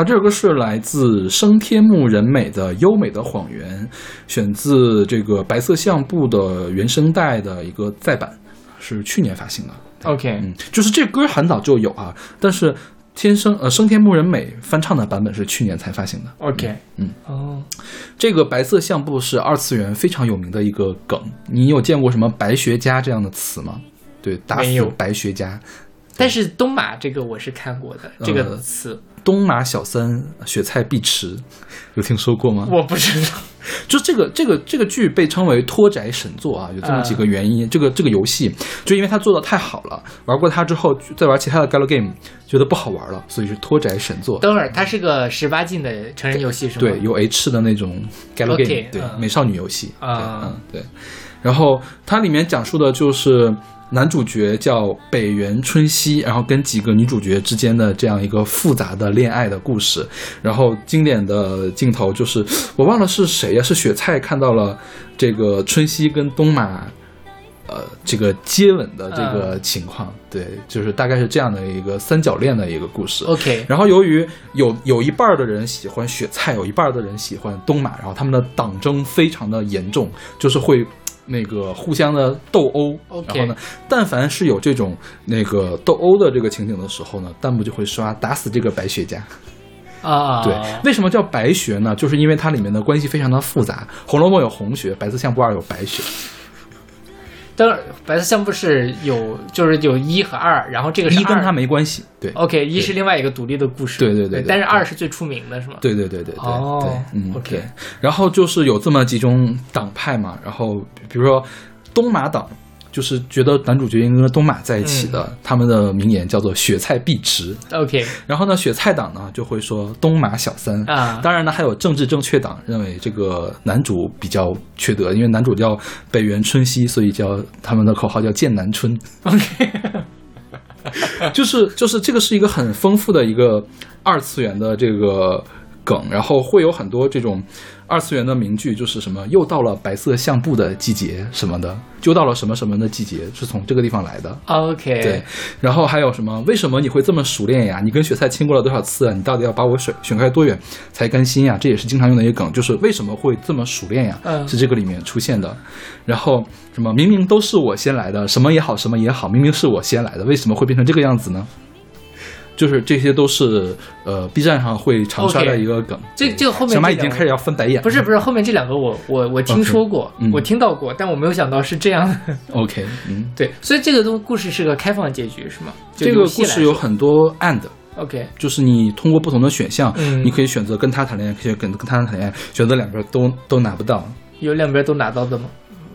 它这首歌是来自生天木人美的《优美的谎言》，选自这个白色相簿的原声带的一个再版，是去年发行的。OK，嗯，就是这歌很早就有啊，但是天生呃生天木人美翻唱的版本是去年才发行的。OK，嗯，哦，这个白色相簿是二次元非常有名的一个梗，你有见过什么白学家这样的词吗？对，打死没有。白学家，但是东马这个我是看过的，这个呃。词东马小三雪菜碧池，有听说过吗？我不知道。就这个这个这个剧被称为脱宅神作啊，有这么几个原因。这个这个游戏就因为它做的太好了，玩过它之后再玩其他的 galgame 觉得不好玩了，所以是脱宅神作。等会儿，它是个十八禁的成人游戏是吗？对，有 H 的那种 galgame，OK，对，嗯美少女游戏啊对，嗯，对。然后它里面讲述的就是男主角叫北原春熙，然后跟几个女主角之间的这样一个复杂的恋爱的故事。然后经典的镜头就是我忘了是谁呀、是雪菜看到了这个春熙跟东马。呃，这个接吻的这个情况，对，就是大概是这样的一个三角恋的一个故事。OK，然后由于有有一半儿的人喜欢雪菜，有一半儿的人喜欢东马，然后他们的党争非常的严重，就是会那个互相的斗殴。然后呢，但凡是有这种那个斗殴的这个情景的时候呢，弹幕就会刷打死这个白雪家。啊，对，为什么叫白学呢？就是因为它里面的关系非常的复杂。《红楼梦》有红学，白色相簿二有白学。等会儿白色相簿是有，就是有一和二，然后这个是一跟它没关系。对，OK，一是另外一个独立的故事，对对对对但是二是最出名的是吗？对对对对对、哦对，嗯 OK 对。然后就是有这么几种党派嘛，然后比如说东马党，就是觉得男主角应该跟东马在一起的，嗯。他们的名言叫做“雪菜必吃”。OK 然后呢，雪菜党呢就会说东马小三。啊。当然呢，还有政治正确党认为这个男主比较缺德，因为男主叫北原春熙，所以叫他们的口号叫剑南春。OK，*laughs* 就是就是这个是一个很丰富的一个二次元的这个梗，然后会有很多这种二次元的名句，就是什么又到了白色相簿的季节什么的，就到了什么什么的季节，是从这个地方来的。OK，对，然后还有什么？为什么你会这么熟练呀？你跟雪菜亲过了多少次啊？你到底要把我选选开多远才甘心呀？这也是经常用的一个梗，就是为什么会这么熟练呀？嗯是这个里面出现的。然后什么？明明都是我先来的，什么也好，什么也好，明明是我先来的，为什么会变成这个样子呢？就是这些都是呃 B 站上会常刷的一个梗。这这个后面小马这两个已经开始要翻白眼。不是不是，后面这两个我我我听说过我听到过，但我没有想到是这样的。*laughs* OK，嗯，对，所以这个东故事是个开放结局是吗？这个故事有很多 and。OK 就是你通过不同的选项，嗯你可以选择跟他谈恋爱，可以跟跟他谈恋爱，选择两边都都拿不到，有两边都拿到的吗？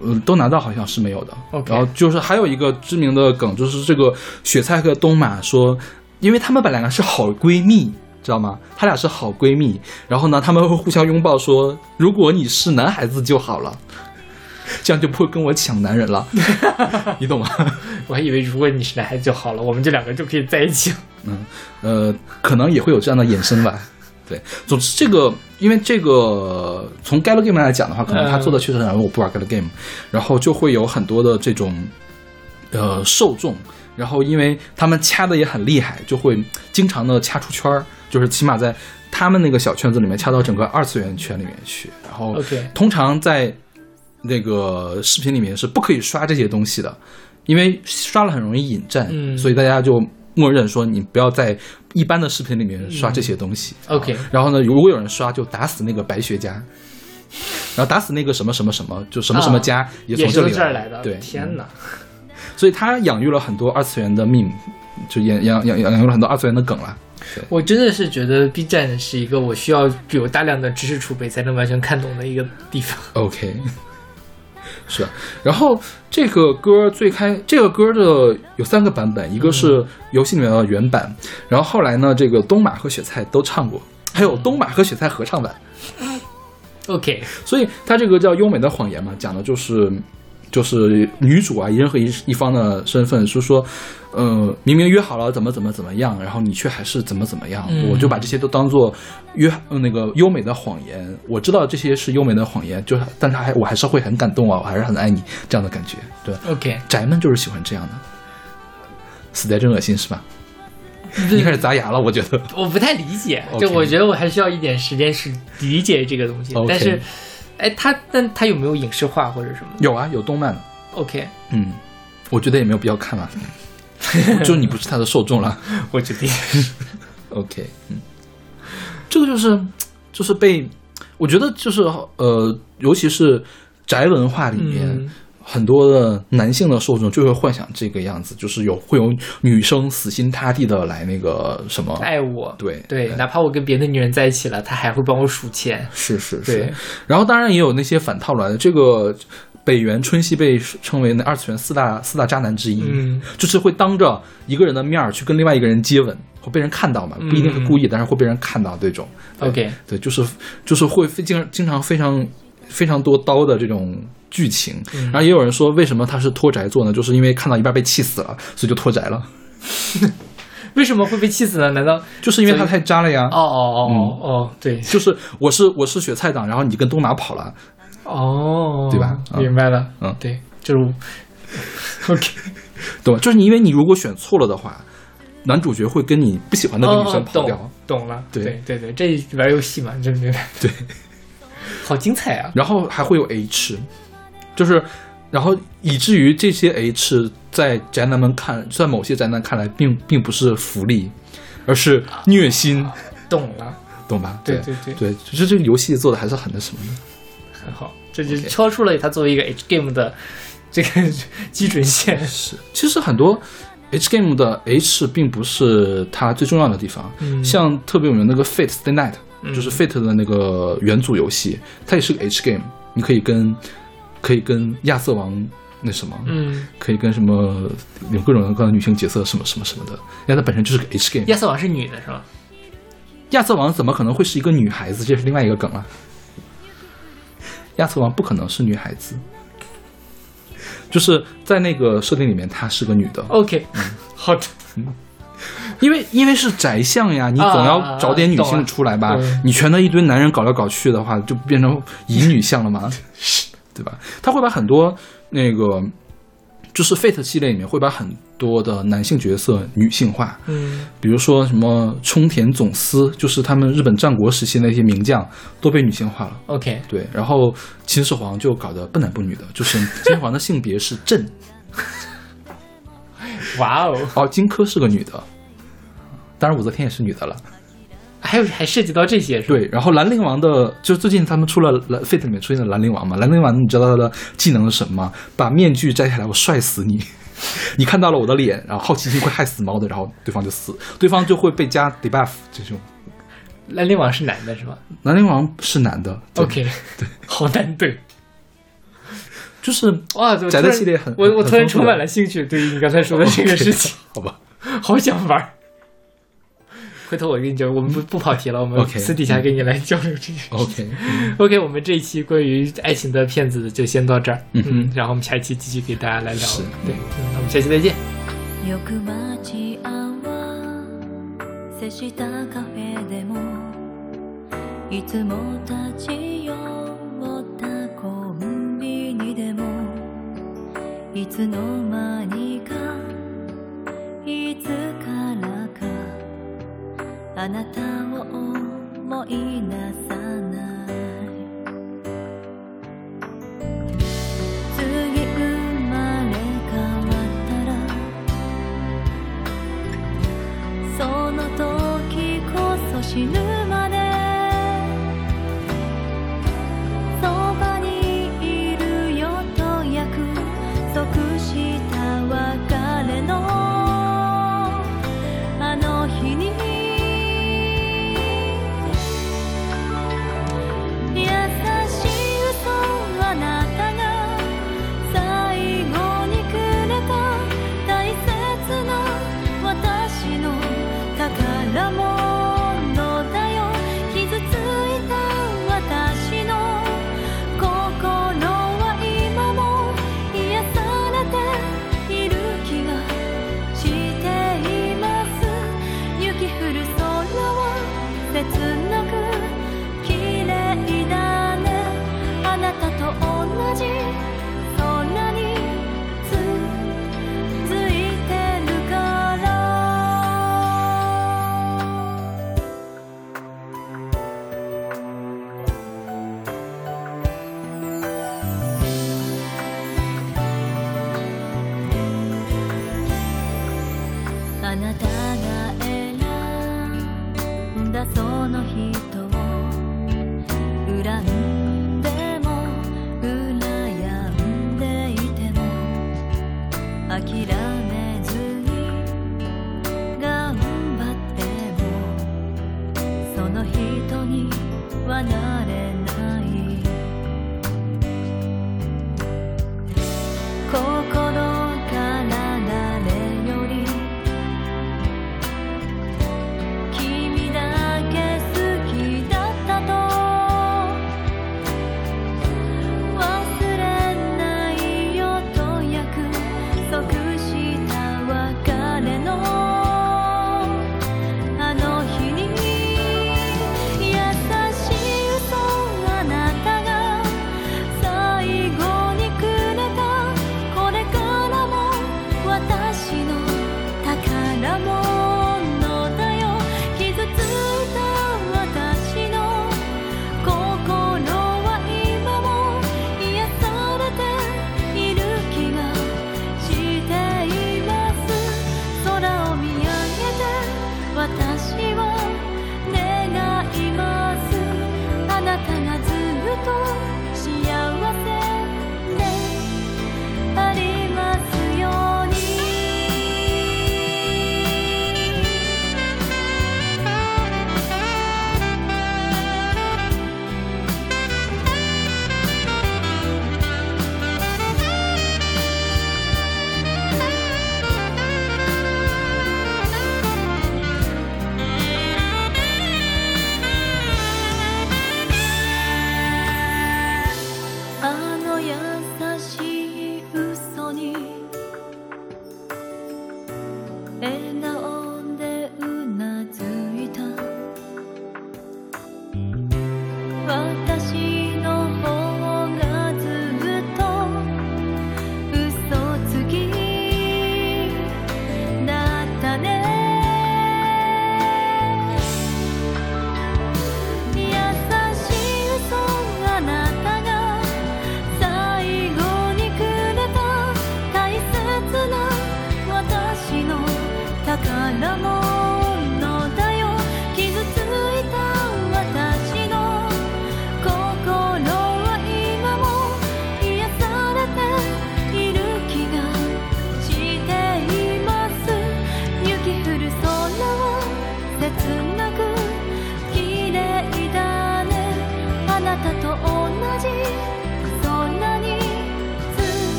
呃，都拿到好像是没有的。OK 然后就是还有一个知名的梗，就是这个雪菜和东马说，因为他们本来两个是好闺蜜。知道吗？她俩是好闺蜜，然后呢，他们会互相拥抱说：“如果你是男孩子就好了。*laughs* ”这样就不会跟我抢男人了，*laughs* 你懂吗？我还以为如果你是男孩子就好了，我们这两个就可以在一起了。嗯，呃，可能也会有这样的衍生吧。*laughs* 对，总之这个，因为这个从 Gal Game 来讲的话，可能他做的确实很我不玩 Gal Game，然后就会有很多的这种呃受众，然后因为他们掐的也很厉害，就会经常的掐出圈儿，就是起码在他们那个小圈子里面掐到整个二次元圈里面去，然后通常在那个视频里面是不可以刷这些东西的，因为刷了很容易引战，嗯。所以大家就默认说你不要在一般的视频里面刷这些东西。OK 然后呢，如果有人刷，就打死那个白学家，然后打死那个什么什么什么，就什么什么家、也也从从这里这儿来的。对，天哪！所以他养育了很多二次元的 meme，就养养养养育了很多二次元的梗啦。我真的是觉得 B 站是一个我需要有大量的知识储备才能完全看懂的一个地方。OK，*laughs* 是吧？然后这个歌最开这个歌的有三个版本，一个是游戏里面的原版，然后后来呢，这个东马和雪菜都唱过，还有东马和雪菜合唱版。OK，所以它这个叫优美的谎言嘛，讲的就是就是女主啊，以任何一一方的身份，是说，呃，明明约好了怎么怎么怎么样，然后你却还是怎么怎么样，嗯我就把这些都当做约呃那个优美的谎言。我知道这些是优美的谎言，就是但是还我还是会很感动啊，我还是很爱你这样的感觉。对，OK，宅们就是喜欢这样的，死宅真恶心是吧？你开始砸牙了，我觉得。我不太理解，就我觉得我还需要一点时间去理解这个东西。但是，哎，它但它有没有影视化或者什么有啊，有动漫。？OK，嗯，我觉得也没有必要看了，*laughs* 就你不是他的受众了。我决定。*laughs* OK，嗯，这个就是就是被我觉得就是呃，尤其是宅文化里面。嗯很多的男性的受众就会幻想这个样子，就是有会有女生死心塌地的来那个什么，爱我，对对，哪怕我跟别的女人在一起了，他还会帮我数钱。是是是。然后当然也有那些反套来的，这个北原春熙被称为那二次元四大四大渣男之一，嗯，就是会当着一个人的面儿去跟另外一个人接吻，会被人看到嘛，不一定是故意，但是会被人看到这种。对 OK 对，就是就是会非经经常非常非常多刀的这种剧情。然后也有人说，为什么他是拖宅做呢？就是因为看到一半被气死了，所以就拖宅了，为什么会被气死呢？难道？就是因为他太渣了呀。哦哦哦哦哦，对，就是我是我是雪菜党，然后你跟东马跑了，哦，对吧嗯明白了，嗯对，就是 *laughs* OK，懂吧？就是你因为你如果选错了的话，男主角会跟你不喜欢的那个女生哦跑掉。懂懂了，对对对对，这玩游戏嘛，你真明白？对，好精彩啊！然后还会有 H，就是，然后以至于这些 H 在宅男们看，在某些宅男看来并并不是福利，而是虐心，懂了，懂吧？对对对对对，就是这个游戏做的还是很那什么的。很好，这就超出了它作为一个 H game 的这个 *laughs* 基准线。是，其实很多 H game 的 H 并不是它最重要的地方，嗯像特别有名那个 Fate Stay Night，、嗯就是 Fate 的那个元祖游戏，它也是个 H game，你可以跟可以跟亚瑟王那什么，嗯，可以跟什么有各种各样的女性角色什么什么什么的，因为它本身就是个 H game。亚瑟王是女的是吧？亚瑟王怎么可能会是一个女孩子？这是另外一个梗了。亚瑟王不可能是女孩子，就是在那个设定里面，她是个女的，OK，好的，因为因为是宅相呀，你总要找点女性出来吧。你全都一堆男人搞来搞去的话，就变成乙女相了嘛，*laughs* 对吧？他会把很多那个就是 Fate 系列里面会把很多的男性角色女性化，嗯比如说什么冲田总司，就是他们日本战国时期那些名将都被女性化了。，OK，对，然后秦始皇就搞得不男不女的，就是秦始皇的性别是朕，*laughs* 哇哦，哦，荆轲是个女的，当然武则天也是女的了。还有还涉及到这些是吧？对，然后兰陵王的，就是最近他们出了 Fate 里面出现的兰陵王嘛，兰陵王你知道他的技能是什么吗？把面具摘下来，我帅死你！*laughs* 你看到了我的脸，然后好奇心会害死猫的，然后对方就死，对方就会被加 debuff 这种。兰陵王是男的是吧兰陵王是男的对？OK，*laughs* 对，好难对。*laughs* 就是哇，宅的系列很我我突然充满了兴趣，对于你刚才说的这个事情，好吧，好想玩儿。回头我跟你讲，我们不不跑题了，我们 OK，私底下给你来交流这件事。 OK， OK，我*laughs* 们这一期关于爱情的骗子就先到这儿，嗯哼然后我们下一期继续给大家来聊是。对，嗯那我们下期再见。よく待ち合わせしたカフェでもいつも立ち寄ったコンビニでもいつの間にかいつからか あなたを思い出さない。次生まれ変わったらその時こそ死ぬ。